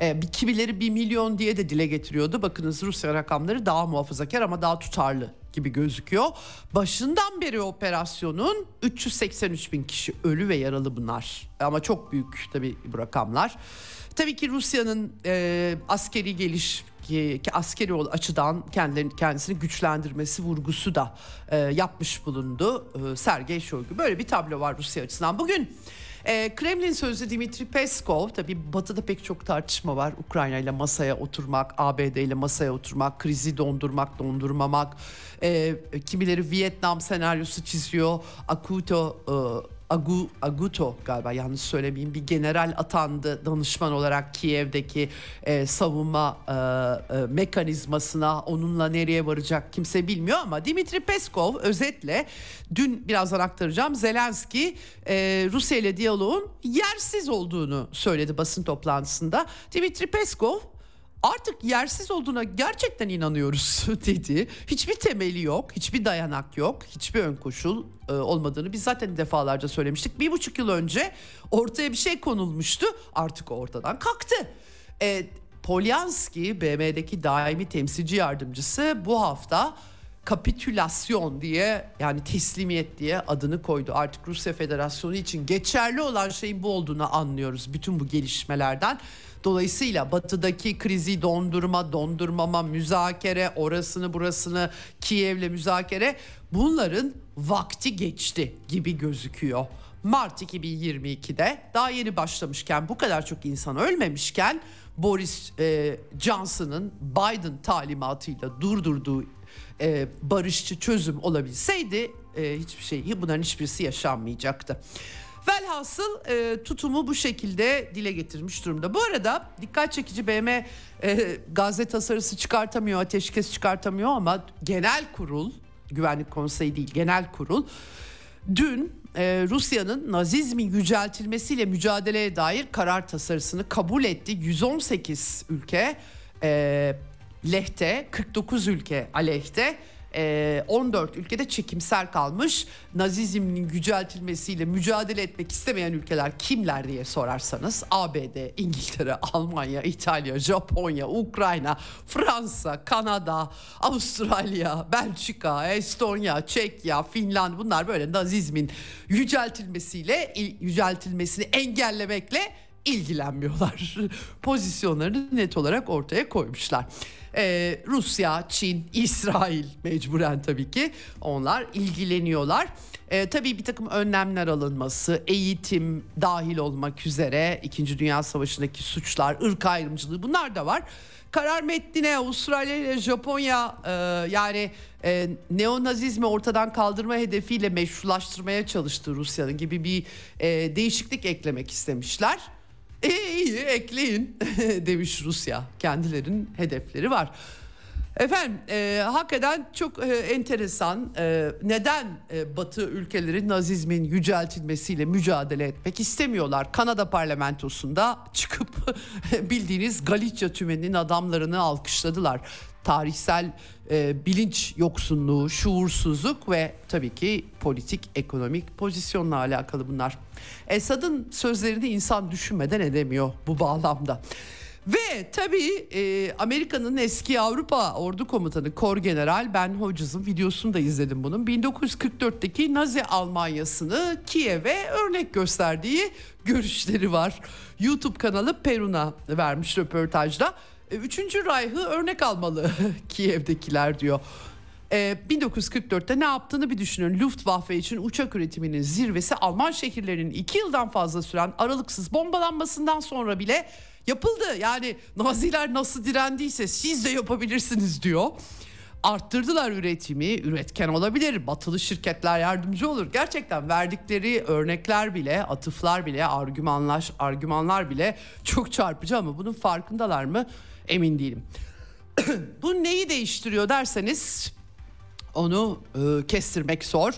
E, kimileri 1 milyon diye de dile getiriyordu. Bakınız Rusya rakamları daha muhafazakar ama daha tutarlı gibi gözüküyor. Başından beri operasyonun 383 bin kişi ölü ve yaralı bunlar. Ama çok büyük tabii bu rakamlar. Tabii ki Rusya'nın e, askeri geliş askeri açıdan kendilerini kendisini güçlendirmesi vurgusu da e, yapmış bulundu e, Sergey Shoigu. Böyle bir tablo var Rusya açısından. Bugün e, Kremlin sözcüsü Dimitri Peskov tabi batıda pek çok tartışma var. Ukrayna ile masaya oturmak, ABD ile masaya oturmak, krizi dondurmak, dondurmamak. E, kimileri Vietnam senaryosu çiziyor. Akuto e, Agu, Aguto galiba yanlış söylemeyeyim bir general atandı danışman olarak Kiev'deki e, savunma e, e, mekanizmasına onunla nereye varacak kimse bilmiyor ama Dimitri Peskov özetle dün birazdan aktaracağım Zelenski e, Rusya ile diyaloğun yersiz olduğunu söyledi basın toplantısında. Dimitri Peskov artık yersiz olduğuna gerçekten inanıyoruz dedi. Hiçbir temeli yok, hiçbir dayanak yok, hiçbir ön koşul e, olmadığını biz zaten defalarca söylemiştik. Bir buçuk yıl önce ortaya bir şey konulmuştu artık ortadan kalktı. E, Polyanski BM'deki daimi temsilci yardımcısı bu hafta kapitülasyon diye yani teslimiyet diye adını koydu. Artık Rusya Federasyonu için geçerli olan şeyin bu olduğunu anlıyoruz bütün bu gelişmelerden. Dolayısıyla batıdaki krizi dondurma, dondurmama, müzakere, orasını burasını Kiev'le müzakere bunların vakti geçti gibi gözüküyor. Mart 2022'de daha yeni başlamışken bu kadar çok insan ölmemişken Boris e, Johnson'ın Biden talimatıyla durdurduğu e, barışçı çözüm olabilseydi e, hiçbir şey bunların hiçbirisi yaşanmayacaktı. Velhasıl e, tutumu bu şekilde dile getirmiş durumda. Bu arada dikkat çekici BM e, gazete tasarısı çıkartamıyor, ateşkes çıkartamıyor ama genel kurul, güvenlik konseyi değil genel kurul dün e, Rusya'nın Nazizmin yüceltilmesiyle mücadeleye dair karar tasarısını kabul etti. 118 ülke e, lehte, 49 ülke aleyhte 14 ee, ülkede çekimser kalmış. Nazizmin yüceltilmesiyle mücadele etmek istemeyen ülkeler kimler diye sorarsanız ABD, İngiltere, Almanya, İtalya, Japonya, Ukrayna, Fransa, Kanada, Avustralya, Belçika, Estonya, Çekya, Finland bunlar böyle Nazizmin yüceltilmesiyle yüceltilmesini engellemekle ilgilenmiyorlar. Pozisyonlarını net olarak ortaya koymuşlar. Ee, Rusya, Çin, İsrail mecburen tabii ki onlar ilgileniyorlar. Ee, tabii bir takım önlemler alınması, eğitim dahil olmak üzere İkinci Dünya Savaşı'ndaki suçlar, ırk ayrımcılığı bunlar da var. Karar metnine Avustralya ile Japonya e, yani e, neonazizmi ortadan kaldırma hedefiyle meşrulaştırmaya çalıştı Rusya'nın gibi bir e, değişiklik eklemek istemişler. E, iyi ekleyin demiş Rusya. Kendilerinin hedefleri var. Efendim e, hakikaten çok e, enteresan e, neden e, Batı ülkeleri Nazizmin yüceltilmesiyle mücadele etmek istemiyorlar. Kanada parlamentosunda çıkıp bildiğiniz Galicia tümeninin adamlarını alkışladılar tarihsel e, bilinç yoksunluğu, şuursuzluk ve tabii ki politik ekonomik pozisyonla alakalı bunlar. Esad'ın sözlerini insan düşünmeden edemiyor bu bağlamda. Ve tabii e, Amerika'nın eski Avrupa Ordu Komutanı Kor General Ben Hodges'ın videosunu da izledim bunun. 1944'teki Nazi Almanyası'nı Kiev'e örnek gösterdiği görüşleri var. YouTube kanalı Perun'a vermiş röportajda. E, üçüncü Reich'ı örnek almalı Kiev'dekiler diyor. Ee, 1944'te ne yaptığını bir düşünün. Luftwaffe için uçak üretiminin zirvesi Alman şehirlerinin iki yıldan fazla süren aralıksız bombalanmasından sonra bile yapıldı. Yani Naziler nasıl direndiyse siz de yapabilirsiniz diyor. Arttırdılar üretimi, üretken olabilir, batılı şirketler yardımcı olur. Gerçekten verdikleri örnekler bile, atıflar bile, argümanlar, argümanlar bile çok çarpıcı ama bunun farkındalar mı? emin değilim. Bu neyi değiştiriyor derseniz onu e, kestirmek zor.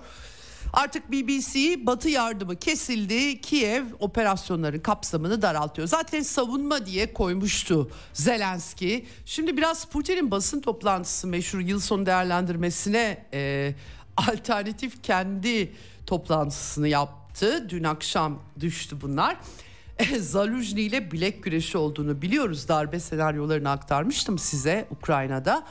Artık BBC Batı yardımı kesildi. Kiev operasyonların kapsamını daraltıyor. Zaten savunma diye koymuştu Zelenski. Şimdi biraz Putin'in basın toplantısı meşhur yıl sonu değerlendirmesine e, alternatif kendi toplantısını yaptı. Dün akşam düştü bunlar. Zaluzhny ile bilek güreşi olduğunu biliyoruz. Darbe senaryolarını aktarmıştım size Ukrayna'da.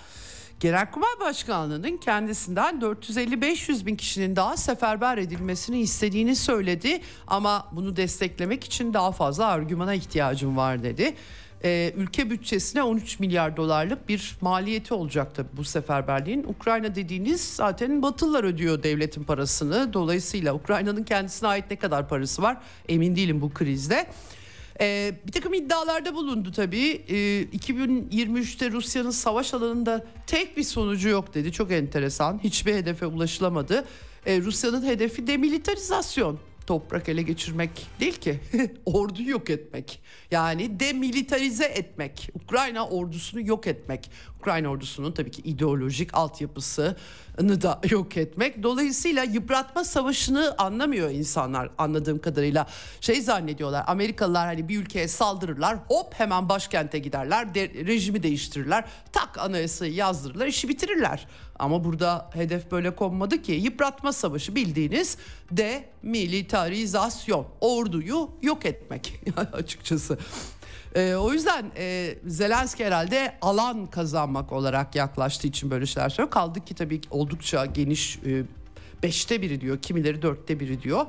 Genelkurmay Başkanlığı'nın kendisinden 450-500 bin kişinin daha seferber edilmesini istediğini söyledi. Ama bunu desteklemek için daha fazla argümana ihtiyacım var dedi e, ülke bütçesine 13 milyar dolarlık bir maliyeti olacak tabii bu seferberliğin. Ukrayna dediğiniz zaten Batılılar ödüyor devletin parasını. Dolayısıyla Ukrayna'nın kendisine ait ne kadar parası var emin değilim bu krizde. Ee, bir takım iddialarda bulundu tabii. Ee, 2023'te Rusya'nın savaş alanında tek bir sonucu yok dedi. Çok enteresan. Hiçbir hedefe ulaşılamadı. Ee, Rusya'nın hedefi demilitarizasyon. toprak ele geçirmek değil ki. Orduyu yok etmek. Yani demilitarize etmek. Ukrayna ordusunu yok etmek. Ukrayna ordusunun tabii ki ideolojik altyapısını da yok etmek. Dolayısıyla yıpratma savaşını anlamıyor insanlar anladığım kadarıyla. Şey zannediyorlar Amerikalılar hani bir ülkeye saldırırlar hop hemen başkente giderler de, rejimi değiştirirler tak anayasayı yazdırırlar işi bitirirler. Ama burada hedef böyle konmadı ki yıpratma savaşı bildiğiniz demilitarizasyon orduyu yok etmek açıkçası. E, o yüzden e, Zelenski herhalde alan kazanmak olarak yaklaştığı için böyle şeyler söylüyor. Kaldı ki tabii oldukça geniş e, beşte biri diyor kimileri dörtte biri diyor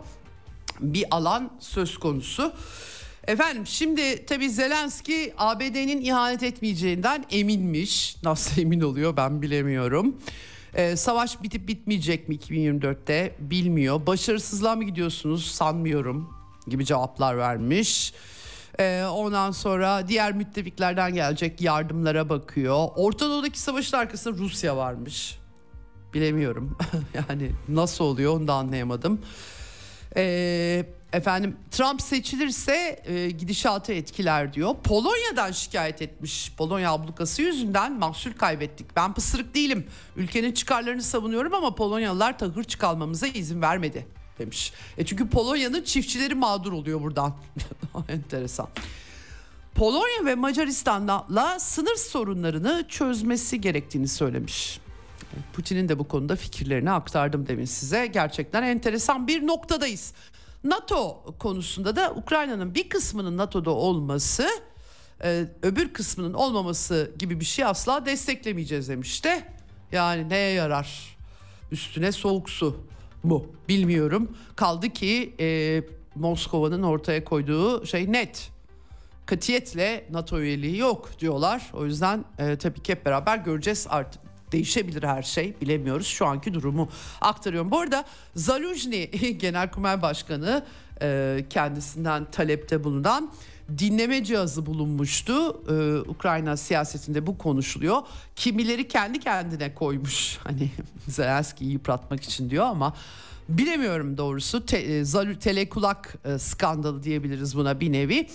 bir alan söz konusu. Efendim şimdi tabii Zelenski ABD'nin ihanet etmeyeceğinden eminmiş. Nasıl emin oluyor ben bilemiyorum. Ee, savaş bitip bitmeyecek mi 2024'te bilmiyor. Başarısızlığa mı gidiyorsunuz sanmıyorum gibi cevaplar vermiş. Ee, ondan sonra diğer müttefiklerden gelecek yardımlara bakıyor. Orta Doğu'daki savaşın arkasında Rusya varmış. Bilemiyorum yani nasıl oluyor onu da anlayamadım. Ee, efendim Trump seçilirse e, gidişatı etkiler diyor. Polonya'dan şikayet etmiş. Polonya ablukası yüzünden mahsul kaybettik. Ben pısırık değilim. Ülkenin çıkarlarını savunuyorum ama Polonyalılar tahır çıkalmamıza izin vermedi demiş. E çünkü Polonya'nın çiftçileri mağdur oluyor buradan. Enteresan. Polonya ve Macaristan'la sınır sorunlarını çözmesi gerektiğini söylemiş. Putin'in de bu konuda fikirlerini aktardım demin size. Gerçekten enteresan bir noktadayız. NATO konusunda da Ukrayna'nın bir kısmının NATO'da olması, e, öbür kısmının olmaması gibi bir şey asla desteklemeyeceğiz demişti. Yani neye yarar? Üstüne soğuk su mu? Bilmiyorum. Kaldı ki e, Moskova'nın ortaya koyduğu şey net. Katiyetle NATO üyeliği yok diyorlar. O yüzden e, tabii ki hep beraber göreceğiz artık değişebilir her şey bilemiyoruz şu anki durumu aktarıyorum. Bu arada Zaluzhny Genelkurmay Başkanı e, kendisinden talepte bulunan dinleme cihazı bulunmuştu. Ee, Ukrayna siyasetinde bu konuşuluyor. Kimileri kendi kendine koymuş. Hani Zelenski'yi yıpratmak için diyor ama bilemiyorum doğrusu. Te, e, Zalü telekulak e, skandalı diyebiliriz buna bir nevi.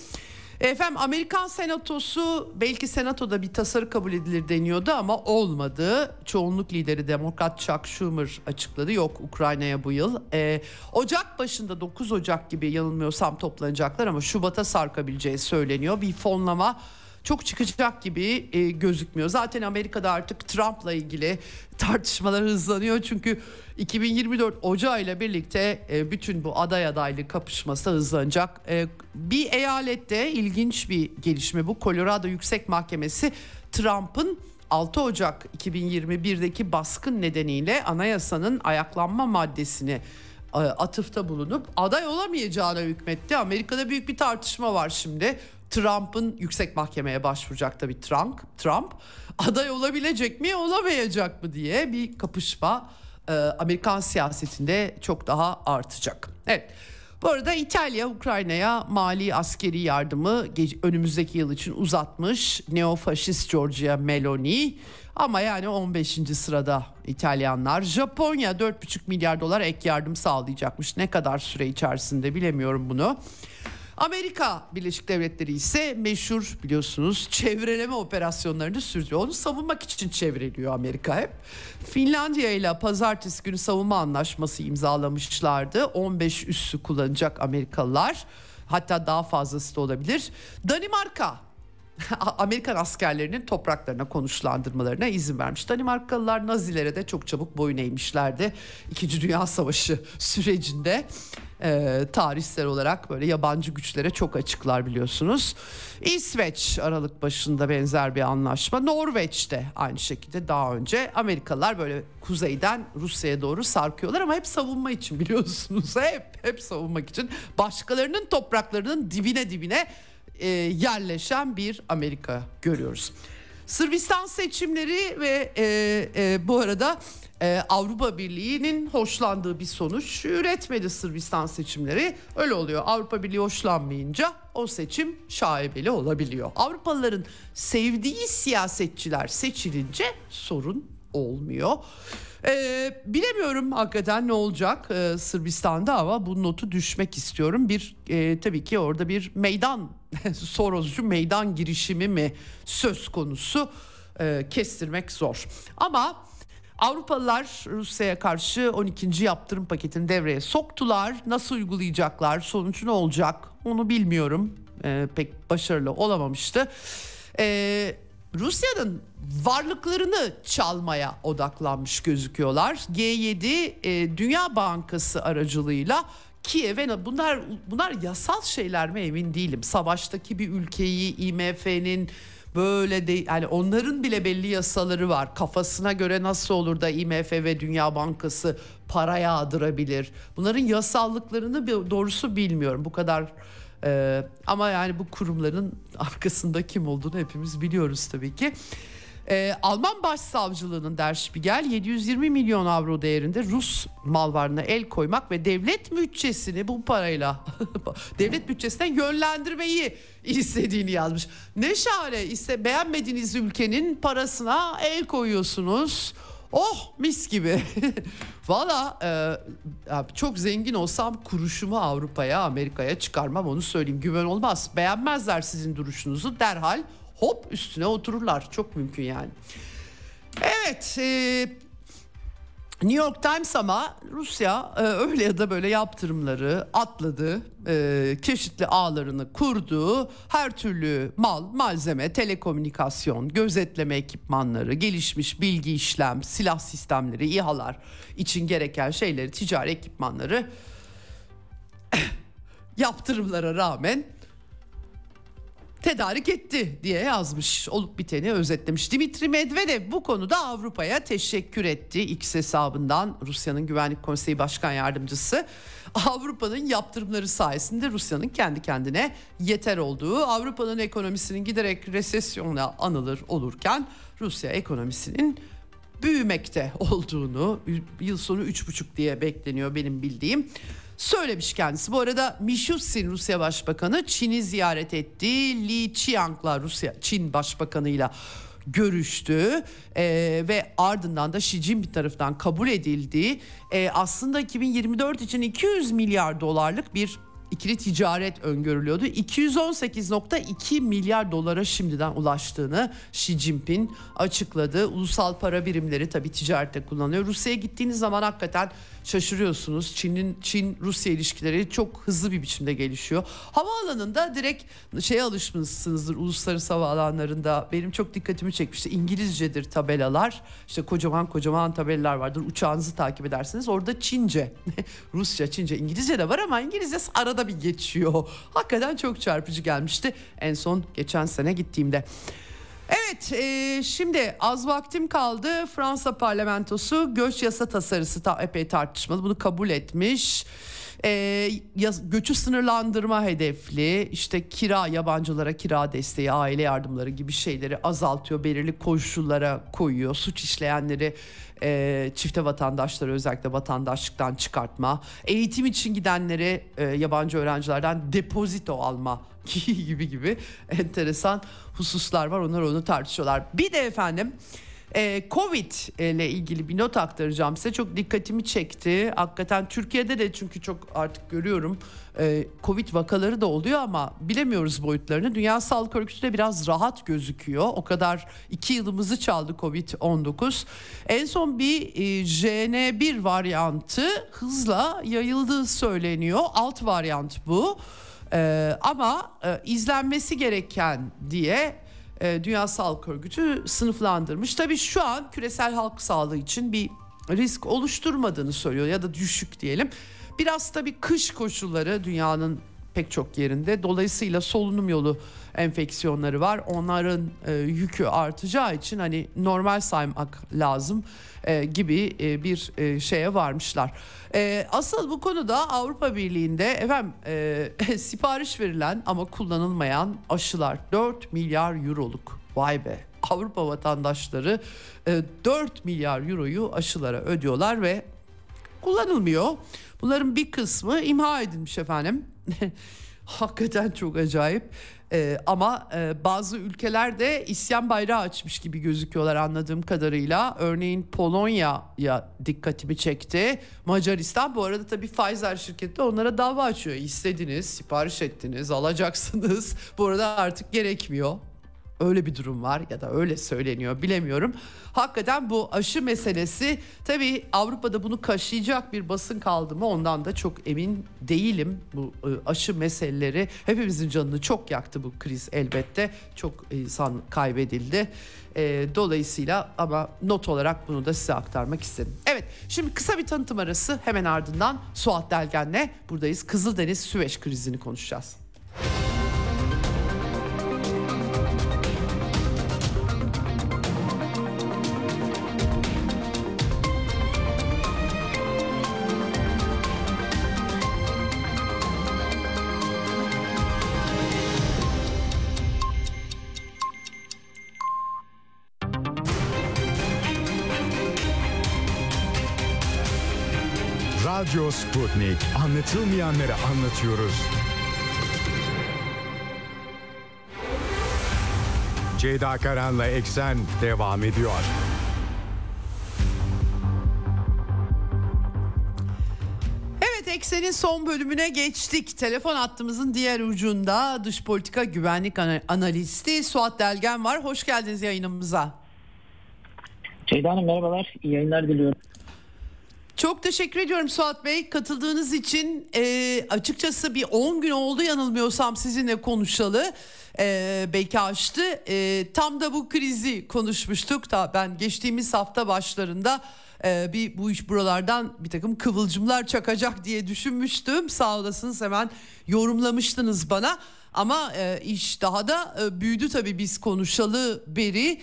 Efendim Amerikan Senatosu belki Senato'da bir tasarı kabul edilir deniyordu ama olmadı. Çoğunluk lideri Demokrat Chuck Schumer açıkladı. Yok Ukrayna'ya bu yıl. Ee, Ocak başında 9 Ocak gibi yanılmıyorsam toplanacaklar ama Şubat'a sarkabileceği söyleniyor. Bir fonlama çok çıkacak gibi e, gözükmüyor. Zaten Amerika'da artık Trump'la ilgili tartışmalar hızlanıyor. Çünkü 2024 Ocağı ile birlikte e, bütün bu aday adaylık kapışması hızlanacak. E, bir eyalette ilginç bir gelişme bu. Colorado Yüksek Mahkemesi Trump'ın 6 Ocak 2021'deki baskın nedeniyle anayasanın ayaklanma maddesini e, atıfta bulunup aday olamayacağına hükmetti. Amerika'da büyük bir tartışma var şimdi. Trump'ın yüksek mahkemeye başvuracak tabii Trump. Trump aday olabilecek mi olamayacak mı diye bir kapışma e, Amerikan siyasetinde çok daha artacak. Evet. Bu arada İtalya Ukrayna'ya mali askeri yardımı önümüzdeki yıl için uzatmış. Neofaşist Giorgia Meloni ama yani 15. sırada İtalyanlar. Japonya 4,5 milyar dolar ek yardım sağlayacakmış. Ne kadar süre içerisinde bilemiyorum bunu. Amerika Birleşik Devletleri ise meşhur biliyorsunuz çevreleme operasyonlarını sürdürüyor. Onu savunmak için çevreliyor Amerika hep. Finlandiya ile pazartesi günü savunma anlaşması imzalamışlardı. 15 üssü kullanacak Amerikalılar. Hatta daha fazlası da olabilir. Danimarka Amerikan askerlerinin topraklarına konuşlandırmalarına izin vermiş. Danimarkalılar Nazilere de çok çabuk boyun eğmişlerdi. İkinci Dünya Savaşı sürecinde e, tarihsel olarak böyle yabancı güçlere çok açıklar biliyorsunuz. İsveç Aralık başında benzer bir anlaşma. Norveç'te aynı şekilde daha önce Amerikalılar böyle kuzeyden Rusya'ya doğru sarkıyorlar ama hep savunma için biliyorsunuz. Hep hep savunmak için başkalarının topraklarının dibine dibine e, yerleşen bir Amerika görüyoruz. Sırbistan seçimleri ve e, e, bu arada e, Avrupa Birliği'nin hoşlandığı bir sonuç üretmedi Sırbistan seçimleri. Öyle oluyor. Avrupa Birliği hoşlanmayınca o seçim şaibeli olabiliyor. Avrupalıların sevdiği siyasetçiler seçilince sorun olmuyor. Ee, bilemiyorum hakikaten ne olacak ee, Sırbistan'da ama bu notu düşmek istiyorum. Bir e, tabii ki orada bir meydan Soroscu meydan girişimi mi söz konusu e, kestirmek zor. Ama Avrupalılar Rusya'ya karşı 12. yaptırım paketini devreye soktular. Nasıl uygulayacaklar, sonuç ne olacak onu bilmiyorum. Ee, pek başarılı olamamıştı. Ee, Rusya'nın varlıklarını çalmaya odaklanmış gözüküyorlar. G7 e, Dünya Bankası aracılığıyla Kiev'e bunlar bunlar yasal şeyler mi emin değilim. Savaştaki bir ülkeyi IMF'nin böyle de yani onların bile belli yasaları var. Kafasına göre nasıl olur da IMF ve Dünya Bankası para yağdırabilir? Bunların yasallıklarını doğrusu bilmiyorum. Bu kadar ee, ama yani bu kurumların arkasında kim olduğunu hepimiz biliyoruz tabii ki. Ee, Alman Başsavcılığının Der Spiegel 720 milyon avro değerinde Rus mal varlığına el koymak ve devlet bütçesini bu parayla devlet bütçesinden yönlendirmeyi istediğini yazmış. Ne şahane ise beğenmediğiniz ülkenin parasına el koyuyorsunuz. Oh mis gibi. Valla e, çok zengin olsam kuruşumu Avrupa'ya Amerika'ya çıkarmam onu söyleyeyim. Güven olmaz. Beğenmezler sizin duruşunuzu derhal hop üstüne otururlar. Çok mümkün yani. Evet e, New York Times ama Rusya e, öyle ya da böyle yaptırımları atladı, e, çeşitli ağlarını kurdu, her türlü mal, malzeme, telekomünikasyon, gözetleme ekipmanları, gelişmiş bilgi işlem, silah sistemleri, İHA'lar için gereken şeyleri, ticari ekipmanları yaptırımlara rağmen tedarik etti diye yazmış. Olup biteni özetlemiş. Dimitri Medvedev bu konuda Avrupa'ya teşekkür etti. X hesabından Rusya'nın Güvenlik Konseyi Başkan Yardımcısı. Avrupa'nın yaptırımları sayesinde Rusya'nın kendi kendine yeter olduğu, Avrupa'nın ekonomisinin giderek resesyonla anılır olurken Rusya ekonomisinin büyümekte olduğunu yıl sonu 3,5 diye bekleniyor benim bildiğim söylemiş kendisi. Bu arada Mishustin Rusya Başbakanı Çin'i ziyaret etti. Li Qiang'la Rusya Çin Başbakanı'yla görüştü e, ve ardından da Xi Jinping tarafından kabul edildi. E, aslında 2024 için 200 milyar dolarlık bir ikili ticaret öngörülüyordu. 218.2 milyar dolara şimdiden ulaştığını Xi Jinping açıkladı. Ulusal para birimleri tabii ticarette kullanıyor. Rusya'ya gittiğiniz zaman hakikaten şaşırıyorsunuz. Çin'in Çin Rusya ilişkileri çok hızlı bir biçimde gelişiyor. Havaalanında direkt şeye alışmışsınızdır uluslararası havaalanlarında. Benim çok dikkatimi çekmişti. İngilizcedir tabelalar. İşte kocaman kocaman tabelalar vardır. Uçağınızı takip edersiniz. Orada Çince, Rusça, Çince, İngilizce de var ama İngilizce arada bir geçiyor. Hakikaten çok çarpıcı gelmişti. En son geçen sene gittiğimde. Evet e, şimdi az vaktim kaldı. Fransa parlamentosu göç yasa tasarısı ta, epey tartışmalı. Bunu kabul etmiş. E, yaz, göçü sınırlandırma hedefli işte kira yabancılara kira desteği aile yardımları gibi şeyleri azaltıyor belirli koşullara koyuyor suç işleyenleri e, çifte vatandaşları özellikle vatandaşlıktan çıkartma eğitim için gidenleri e, yabancı öğrencilerden depozito alma gibi gibi enteresan hususlar var. Onlar onu tartışıyorlar. Bir de efendim e, Covid ile ilgili bir not aktaracağım size. Çok dikkatimi çekti. Hakikaten Türkiye'de de çünkü çok artık görüyorum e, Covid vakaları da oluyor ama bilemiyoruz boyutlarını. Dünya Sağlık Örgütü de biraz rahat gözüküyor. O kadar iki yılımızı çaldı Covid-19. En son bir e, JN1 varyantı hızla yayıldığı söyleniyor. Alt varyant bu. Ee, ama e, izlenmesi gereken diye e, Dünya Sağlık Örgütü sınıflandırmış. Tabii şu an küresel halk sağlığı için bir risk oluşturmadığını söylüyor ya da düşük diyelim. Biraz tabii kış koşulları dünyanın pek çok yerinde. Dolayısıyla solunum yolu enfeksiyonları var. Onların e, yükü artacağı için hani normal saymak lazım e, gibi e, bir e, şeye varmışlar. E, asıl bu konuda Avrupa Birliği'nde efendim sipariş verilen ama kullanılmayan aşılar 4 milyar euroluk. Vay be. Avrupa vatandaşları e, 4 milyar euroyu aşılara ödüyorlar ve kullanılmıyor. Bunların bir kısmı imha edilmiş efendim. Hakikaten çok acayip. Ee, ama e, bazı ülkelerde isyan bayrağı açmış gibi gözüküyorlar anladığım kadarıyla. Örneğin Polonya'ya dikkatimi çekti. Macaristan bu arada tabii Pfizer şirketi onlara dava açıyor. İstediniz, sipariş ettiniz, alacaksınız. Bu arada artık gerekmiyor. Öyle bir durum var ya da öyle söyleniyor bilemiyorum. Hakikaten bu aşı meselesi tabii Avrupa'da bunu kaşıyacak bir basın kaldı mı ondan da çok emin değilim. Bu e, aşı meseleleri hepimizin canını çok yaktı bu kriz elbette. Çok insan kaybedildi. E, dolayısıyla ama not olarak bunu da size aktarmak istedim. Evet şimdi kısa bir tanıtım arası hemen ardından Suat Delgen'le buradayız. Kızıldeniz Süveyş krizini konuşacağız. Sputnik. Anlatılmayanları anlatıyoruz. Ceyda Karan'la Eksen devam ediyor. Evet Eksen'in son bölümüne geçtik. Telefon hattımızın diğer ucunda dış politika güvenlik analisti Suat Delgen var. Hoş geldiniz yayınımıza. Ceyda Hanım merhabalar. İyi yayınlar diliyorum. Çok teşekkür ediyorum Suat Bey. Katıldığınız için e, açıkçası bir 10 gün oldu yanılmıyorsam sizinle konuşalı. E, belki açtı. E, tam da bu krizi konuşmuştuk. Da ben geçtiğimiz hafta başlarında e, bir bu iş buralardan bir takım kıvılcımlar çakacak diye düşünmüştüm. Sağ olasınız hemen yorumlamıştınız bana. Ama e, iş daha da e, büyüdü tabii biz konuşalı beri.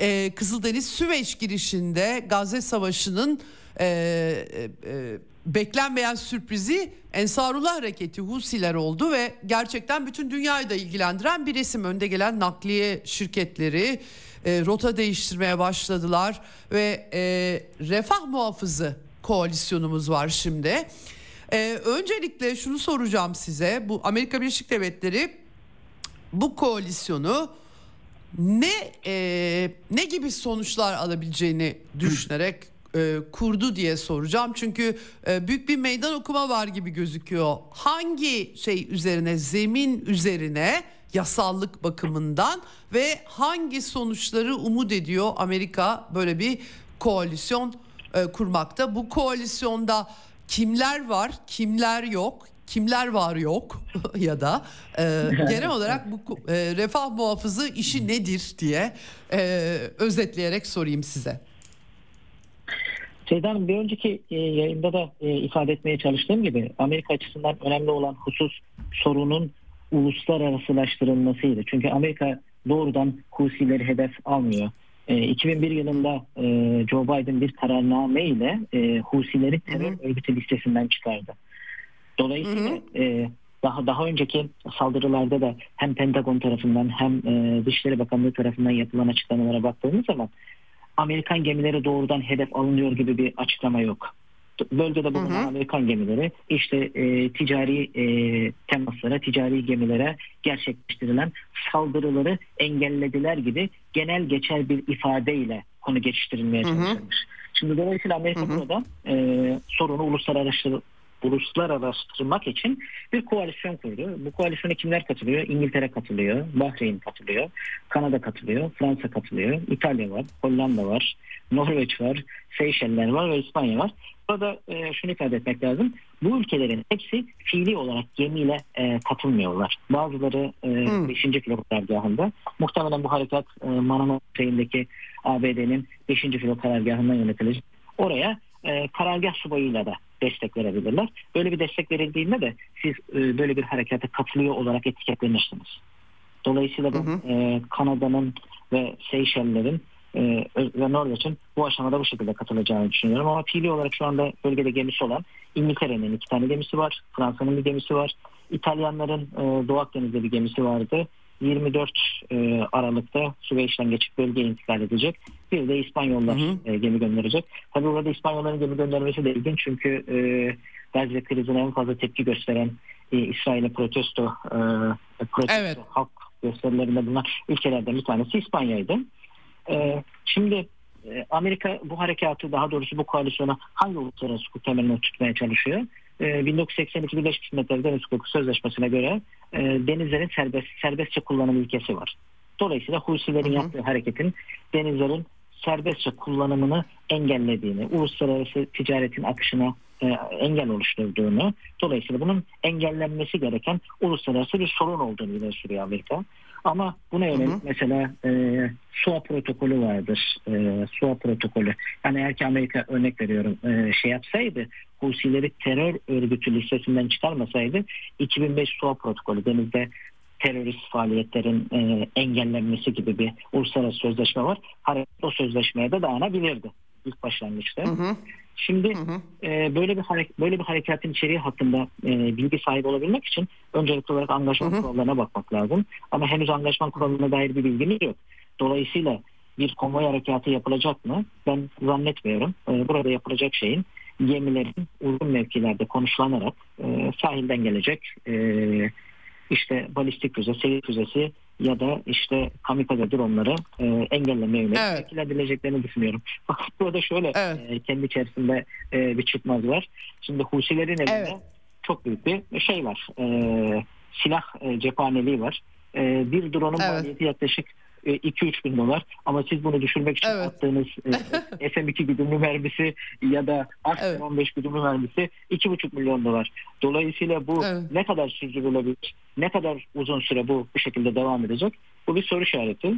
E, Kızıldeniz Süveyş girişinde Gazze Savaşı'nın e, e, beklenmeyen sürprizi Ensarullah Hareketi Husiler oldu ve gerçekten bütün dünyayı da ilgilendiren bir resim önde gelen nakliye şirketleri e, rota değiştirmeye başladılar ve e, refah muhafızı koalisyonumuz var şimdi. E, öncelikle şunu soracağım size bu Amerika Birleşik Devletleri bu koalisyonu ne e, ne gibi sonuçlar alabileceğini düşünerek e, kurdu diye soracağım. Çünkü e, büyük bir meydan okuma var gibi gözüküyor. Hangi şey üzerine, zemin üzerine yasallık bakımından ve hangi sonuçları umut ediyor Amerika böyle bir koalisyon e, kurmakta? Bu koalisyonda kimler var, kimler yok? Kimler var yok ya da e, genel olarak bu e, refah muhafızı işi nedir diye e, özetleyerek sorayım size. Şeyden bir önceki e, yayında da e, ifade etmeye çalıştığım gibi Amerika açısından önemli olan husus sorunun uluslararasılaştırılmasıydı. Çünkü Amerika doğrudan Husileri hedef almıyor. E, 2001 yılında e, Joe Biden bir kararname ile Husileri terör örgütü listesinden çıkardı. Dolayısıyla E, daha daha önceki saldırılarda da hem Pentagon tarafından hem Dışişleri Bakanlığı tarafından yapılan açıklamalara baktığımız zaman Amerikan gemileri doğrudan hedef alınıyor gibi bir açıklama yok. Bölgede bulunan hı hı. Amerikan gemileri işte e, ticari e, temaslara, ticari gemilere gerçekleştirilen saldırıları engellediler gibi genel geçer bir ifadeyle konu geçiştirilmeye çalışılmış. Şimdi dolayısıyla Amerika hı hı. burada e, sorunu uluslararası uluslararasılaştırmak için bir koalisyon kurdu. Bu koalisyona kimler katılıyor? İngiltere katılıyor, Bahreyn katılıyor, Kanada katılıyor, Fransa katılıyor, İtalya var, Hollanda var, Norveç var, Seyşeller var ve İspanya var. Burada e, şunu ifade etmek lazım. Bu ülkelerin hepsi fiili olarak gemiyle e, katılmıyorlar. Bazıları e, hmm. 5. filo karargahında. Muhtemelen bu harekat e, Manama şeyindeki ABD'nin 5. filo karargahından yönetilecek. Oraya e, karargah subayıyla da destek verebilirler. Böyle bir destek verildiğinde de siz e, böyle bir harekete katılıyor olarak etiketlenirsiniz. Dolayısıyla bu e, Kanada'nın ve Seyşeller'in e, ve Norveç'in bu aşamada bu şekilde katılacağını düşünüyorum. Ama fiili olarak şu anda bölgede gemisi olan İngiltere'nin iki tane gemisi var. Fransa'nın bir gemisi var. İtalyanların e, Doğu Akdeniz'de bir gemisi vardı. 24 e, Aralık'ta Süveyş'ten geçip bölgeye intikal edecek. Bir de İspanyollar hı hı. E, gemi gönderecek. Tabii burada İspanyolların gemi göndermesi de ilginç çünkü e, Gazze krizine en fazla tepki gösteren e, İsrail'e protesto, e, protesto Evet. halk gösterilerinde bulunan ülkelerden bir tanesi İspanya'ydı. E, şimdi e, Amerika bu harekatı daha doğrusu bu koalisyona hangi uluslararası hukuk temeline tutmaya çalışıyor? E, 1982 Birleşmiş Milletler Deniz Hukuku Sözleşmesi'ne göre e, denizlerin serbest, serbestçe kullanım ilkesi var. Dolayısıyla Husilerin Hı hı. yaptığı hareketin denizlerin serbestçe kullanımını engellediğini, uluslararası ticaretin akışına e, engel oluşturduğunu, dolayısıyla bunun engellenmesi gereken uluslararası bir sorun olduğunu ileri sürüyor Amerika. Ama buna yönelik Hı hı. mesela e, SOA protokolü vardır. E, SOA protokolü. Yani eğer ki Amerika örnek veriyorum e, şey yapsaydı Husileri terör örgütü listesinden çıkarmasaydı 2005 SOA protokolü denizde terörist faaliyetlerin e, engellenmesi gibi bir uluslararası sözleşme var. Hareket o sözleşmeye de dayanabilirdi ilk başlangıçta. Hı hı. Şimdi Hı hı. e, böyle bir hareket, böyle bir harekatın içeriği hakkında e, bilgi sahibi olabilmek için öncelikli olarak Hı hı. kurallarına bakmak lazım. Ama henüz anlaşma kuralına dair bir bilgimiz yok. Dolayısıyla bir konvoy harekatı yapılacak mı? Ben zannetmiyorum. E, burada yapılacak şeyin gemilerin uygun mevkilerde konuşlanarak e, sahilden gelecek e, işte balistik füze, seyir füzesi ya da işte kamikaze dronları e, engellemeye yönelik Evet. şekil edileceklerini düşünüyorum. Fakat burada şöyle Evet. e, kendi içerisinde e, bir çıkmaz var. Şimdi Husilerin elinde Evet. çok büyük bir şey var. E, silah e, cephaneliği var. E, bir drone'un Evet. maliyeti yaklaşık 2-3 bin dolar. Ama siz bunu düşürmek için Evet. attığınız e, SM2 güdümlü mermisi ya da Arslan Evet. 15 güdümlü mermisi 2,5 milyon dolar. Dolayısıyla bu Evet. ne kadar sürdürülebilir, ne kadar uzun süre bu bu şekilde devam edecek? Bu bir soru işareti.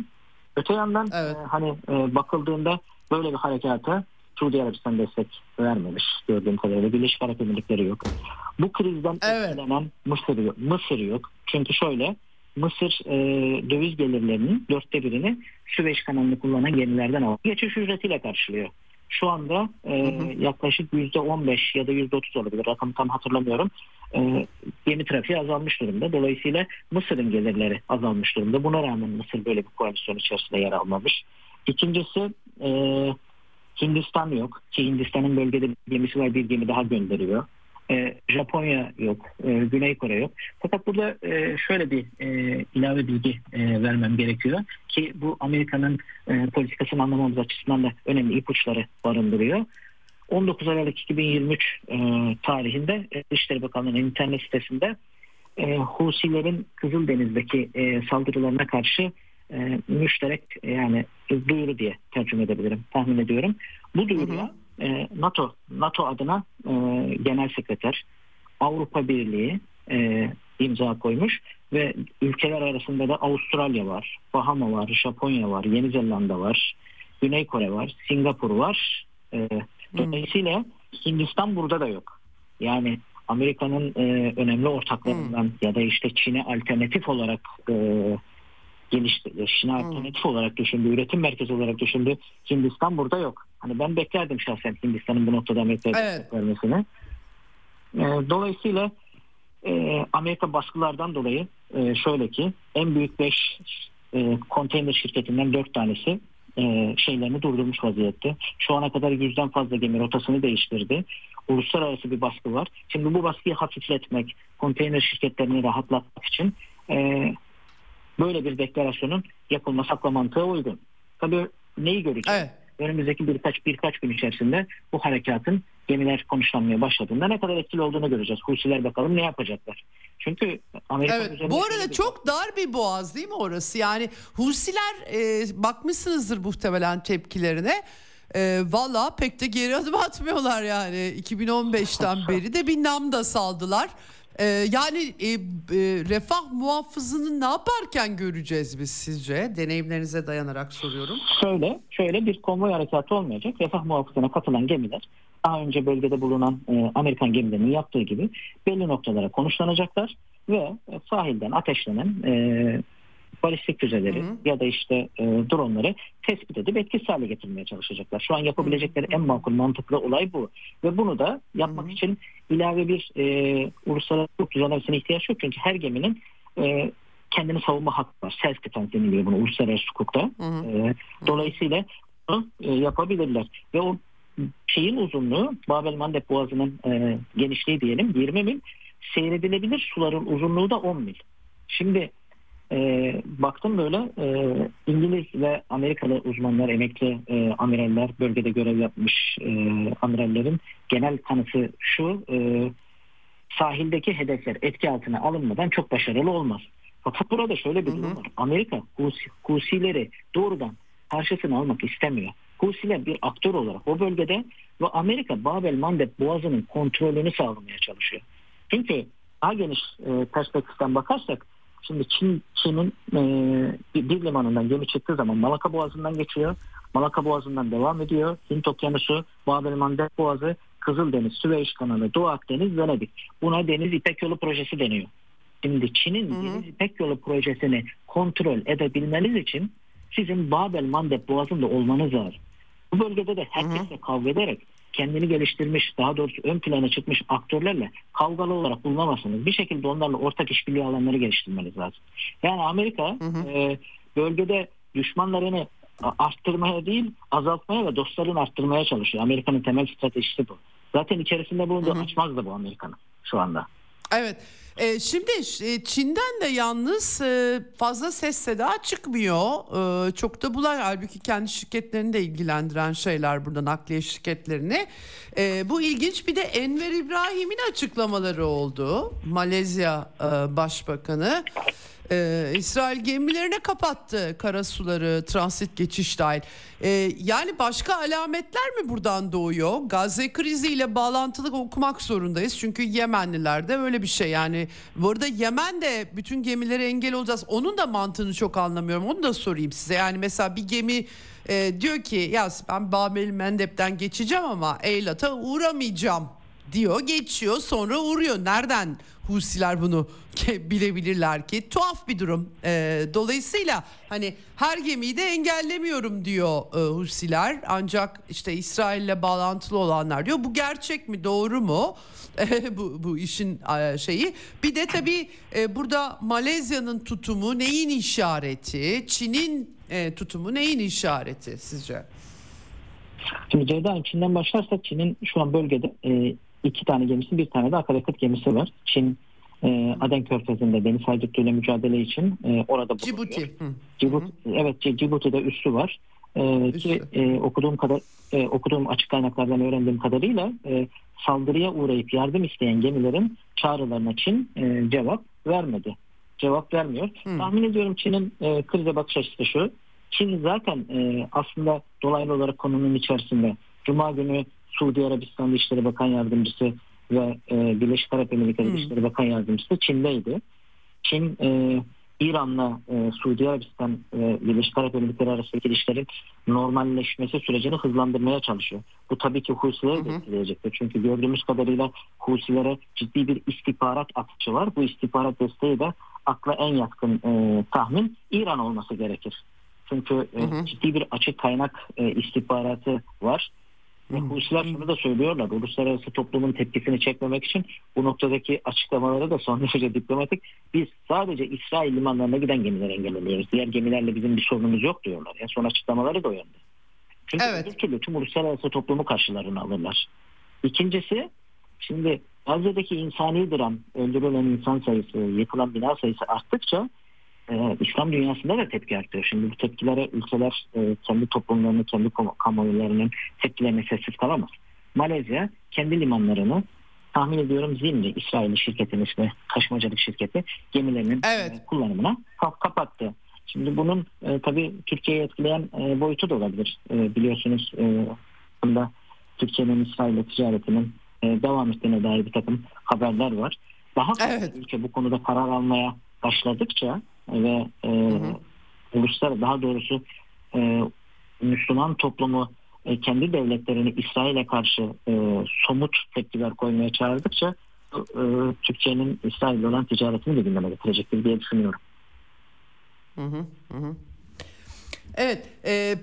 Öte yandan Evet. e, hani e, bakıldığında böyle bir harekata Suudi Arabistan destek vermemiş gördüğüm kadarıyla. Birleşik Arap Emirlikleri yok. Bu krizden Evet. etkilenen Mısır. Mısır yok. Çünkü şöyle Mısır e, döviz gelirlerinin dörtte birini Süveyş kanalını kullanan gemilerden alıyor. Geçiş ücretiyle karşılıyor. Şu anda e, Hı hı. yaklaşık yüzde on beş ya da yüzde otuz olabilir. Rakamı tam hatırlamıyorum. E, gemi trafiği azalmış durumda. Dolayısıyla Mısır'ın gelirleri azalmış durumda. Buna rağmen Mısır böyle bir koalisyon içerisinde yer almamış. İkincisi e, Hindistan yok. Ki Hindistan'ın bölgede bir gemisi var bir gemi daha gönderiyor. E, Japonya yok. E, Güney Kore yok. Fakat burada e, şöyle bir e, ilave bilgi e, vermem gerekiyor ki bu Amerika'nın e, politikasını anlamamız açısından da önemli ipuçları barındırıyor. 19 Aralık 2023 e, tarihinde e, Dışişleri Bakanlığı'nın internet sitesinde e, Husilerin Kızıldeniz'deki e, saldırılarına karşı e, müşterek yani duyuru diye tercüme edebilirim tahmin ediyorum. Bu duyuruya e, NATO NATO adına e, Genel Sekreter Avrupa Birliği e, imza koymuş ve ülkeler arasında da Avustralya var, Bahama var, Japonya var, Yeni Zelanda var, Güney Kore var, Singapur var. E, dolayısıyla Hindistan burada da yok. Yani Amerika'nın e, önemli ortaklarından ya da işte Çin'e alternatif olarak e, gelişti, Çin'e alternatif olarak düşündü, üretim merkezi olarak düşündü. Hindistan burada yok. Hani ben beklerdim şahsen Hindistan'ın bu noktada Amerika'ya Evet. vermesini. E, dolayısıyla e, Amerika baskılardan dolayı e, şöyle ki en büyük 5 e, konteyner şirketinden 4 tanesi e, şeylerini durdurmuş vaziyette. Şu ana kadar yüzden fazla gemi rotasını değiştirdi. Uluslararası bir baskı var. Şimdi bu baskıyı hafifletmek, konteyner şirketlerini rahatlatmak için e, böyle bir deklarasyonun yapılması akla mantığa uygun. Tabii neyi göreceğiz? Evet. Önümüzdeki birkaç birkaç gün içerisinde bu harekatın gemiler konuşlanmaya başladığında ne kadar etkili olduğunu göreceğiz. Husiler bakalım ne yapacaklar. Çünkü Amerika Evet. Bu arada çok dar bir boğaz değil mi orası? Yani Husiler e, bakmışsınızdır muhtemelen tepkilerine. E, Valla pek de geri adım atmıyorlar yani. 2015'ten beri de bir nam da saldılar. E, yani e, e, refah muhafızını ne yaparken göreceğiz biz sizce? Deneyimlerinize dayanarak soruyorum. Şöyle, şöyle bir konvoy harekatı olmayacak. Refah muhafızına katılan gemiler daha önce bölgede bulunan e, Amerikan gemilerinin yaptığı gibi belli noktalara konuşlanacaklar ve e, sahilden ateşlenen e, balistik füzeleri Hı hı. ya da işte e, dronları tespit edip etkisiz hale getirmeye çalışacaklar. Şu an yapabilecekleri en makul mantıklı olay bu. Ve bunu da yapmak Hı hı. için ilave bir e, uluslararası hukuk düzenlemesine ihtiyaç yok. Çünkü her geminin e, kendini savunma hakkı var. Self defense deniliyor bunu uluslararası hukukta. Hı hı. E, dolayısıyla bunu e, yapabilirler. Ve o şeyin uzunluğu Babel Mandeb Boğazı'nın e, genişliği diyelim 20 mil. seyredilebilir suların uzunluğu da 10 mil. Şimdi e, baktım böyle e, İngiliz ve Amerikalı uzmanlar, emekli e, amiraller, bölgede görev yapmış e, amirallerin genel kanısı şu, e, sahildeki hedefler etki altına alınmadan çok başarılı olmaz. Fakat burada şöyle bir durum var. Amerika Husi, Husileri doğrudan karşısına almak istemiyor. Husiler bir aktör olarak o bölgede ve Amerika Babel Mandeb Boğazı'nın kontrolünü sağlamaya çalışıyor. Çünkü daha geniş e, perspektiften bakarsak şimdi Çin Çin'in e, bir, limanından gemi çıktığı zaman Malaka Boğazı'ndan geçiyor. Malaka Boğazı'ndan devam ediyor. Hint Okyanusu, Babel Mandeb Boğazı, Kızıldeniz, Süveyş Kanalı, Doğu Akdeniz, Venedik. Buna Deniz İpek Yolu projesi deniyor. Şimdi Çin'in Deniz İpek Yolu projesini kontrol edebilmeniz için sizin Babel Mandeb Boğazı'nda olmanız lazım. Bu bölgede de herkesle kavga ederek kendini geliştirmiş, daha doğrusu ön plana çıkmış aktörlerle kavgalı olarak bulunamazsınız. Bir şekilde onlarla ortak işbirliği alanları geliştirmeniz lazım. Yani Amerika hı hı. E, bölgede düşmanlarını arttırmaya değil azaltmaya ve dostlarını arttırmaya çalışıyor. Amerika'nın temel stratejisi bu. Zaten içerisinde bulunduğu açmaz da bu Amerika'nın şu anda. Evet. E, şimdi e, Çin'den de yalnız e, fazla ses seda çıkmıyor. E, çok da bulay halbuki kendi şirketlerini de ilgilendiren şeyler burada nakliye şirketlerini. E, bu ilginç bir de Enver İbrahim'in açıklamaları oldu. Malezya e, Başbakanı. Ee, İsrail gemilerine kapattı karasuları, transit geçiş dahil. Ee, yani başka alametler mi buradan doğuyor? Gazze kriziyle bağlantılı okumak zorundayız. Çünkü Yemenliler de öyle bir şey yani. Bu arada Yemen de bütün gemilere engel olacağız. Onun da mantığını çok anlamıyorum. Onu da sorayım size. Yani mesela bir gemi e, diyor ki ya ben Babel Mendep'ten geçeceğim ama Eylat'a uğramayacağım diyor geçiyor sonra uğruyor. Nereden Husiler bunu bilebilirler ki tuhaf bir durum. E, dolayısıyla hani her gemiyi de engellemiyorum diyor e, Husiler ancak işte İsrail'le bağlantılı olanlar diyor. Bu gerçek mi doğru mu? E, bu, bu işin e, şeyi. Bir de tabii e, burada Malezya'nın tutumu neyin işareti? Çin'in e, tutumu neyin işareti sizce? Şimdi Ceyda Çin'den başlarsak Çin'in şu an bölgede e, iki tane gemisi bir tane de akaryakıt gemisi var. Çin e, Aden Körfezi'nde deniz haydutluğuyla mücadele için e, orada bulunuyor. Cibuti. Cibuti evet Cibuti'de üssü var. E, ki e, okuduğum kadar e, okuduğum açık kaynaklardan öğrendiğim kadarıyla e, saldırıya uğrayıp yardım isteyen gemilerin çağrılarına Çin e, cevap vermedi. Cevap vermiyor. Hı. Tahmin ediyorum Çin'in e, krize bakış açısı şu. Çin zaten e, aslında dolaylı olarak konunun içerisinde. Cuma günü Suudi Arabistan Dışişleri Bakan Yardımcısı ve e, Birleşik Arap Emirlikleri hmm. Dışişleri Bakan Yardımcısı Çin'deydi. Çin e, İran'la e, Suudi Arabistan ve Birleşik Arap Emirlikleri arasındaki ilişkilerin normalleşmesi sürecini hızlandırmaya çalışıyor. Bu tabii ki Husileri de etkileyecektir. Çünkü gördüğümüz kadarıyla Husilere ciddi bir istihbarat akışı var. Bu istihbarat desteği de akla en yakın e, tahmin İran olması gerekir. Çünkü e, ciddi bir açık kaynak e, istihbaratı var. Ve Husiler şunu da söylüyorlar. Uluslararası toplumun tepkisini çekmemek için bu noktadaki açıklamaları da son derece diplomatik. Biz sadece İsrail limanlarına giden gemileri engelliyoruz. Diğer gemilerle bizim bir sorunumuz yok diyorlar. En son açıklamaları da o yönde. Çünkü evet. bir türlü tüm uluslararası toplumu karşılarına alırlar. İkincisi şimdi Gazze'deki insani dram, öldürülen insan sayısı, yıkılan bina sayısı arttıkça e, İslam dünyasında da tepki artıyor. Şimdi bu tepkilere ülkeler e, kendi toplumlarını, kendi kamuoylarının tepkilerine sessiz kalamaz. Malezya kendi limanlarını tahmin ediyorum Zimri, İsrail şirketinin ismi, taşımacılık şirketi gemilerinin evet. e, kullanımına kapattı. Şimdi bunun e, tabii Türkiye'yi etkileyen e, boyutu da olabilir. E, biliyorsunuz e, bunda Türkiye'nin İsrail ticaretinin e, devam ettiğine dair bir takım haberler var. Daha evet. ülke bu konuda karar almaya başladıkça ve e, uluslar daha doğrusu e, Müslüman toplumu e, kendi devletlerini İsrail'e karşı e, somut tepkiler koymaya çağırdıkça e, Türkiye'nin İsrail'le olan ticaretini de gündeme getirecektir diye düşünüyorum. Hı hı hı. Evet. E,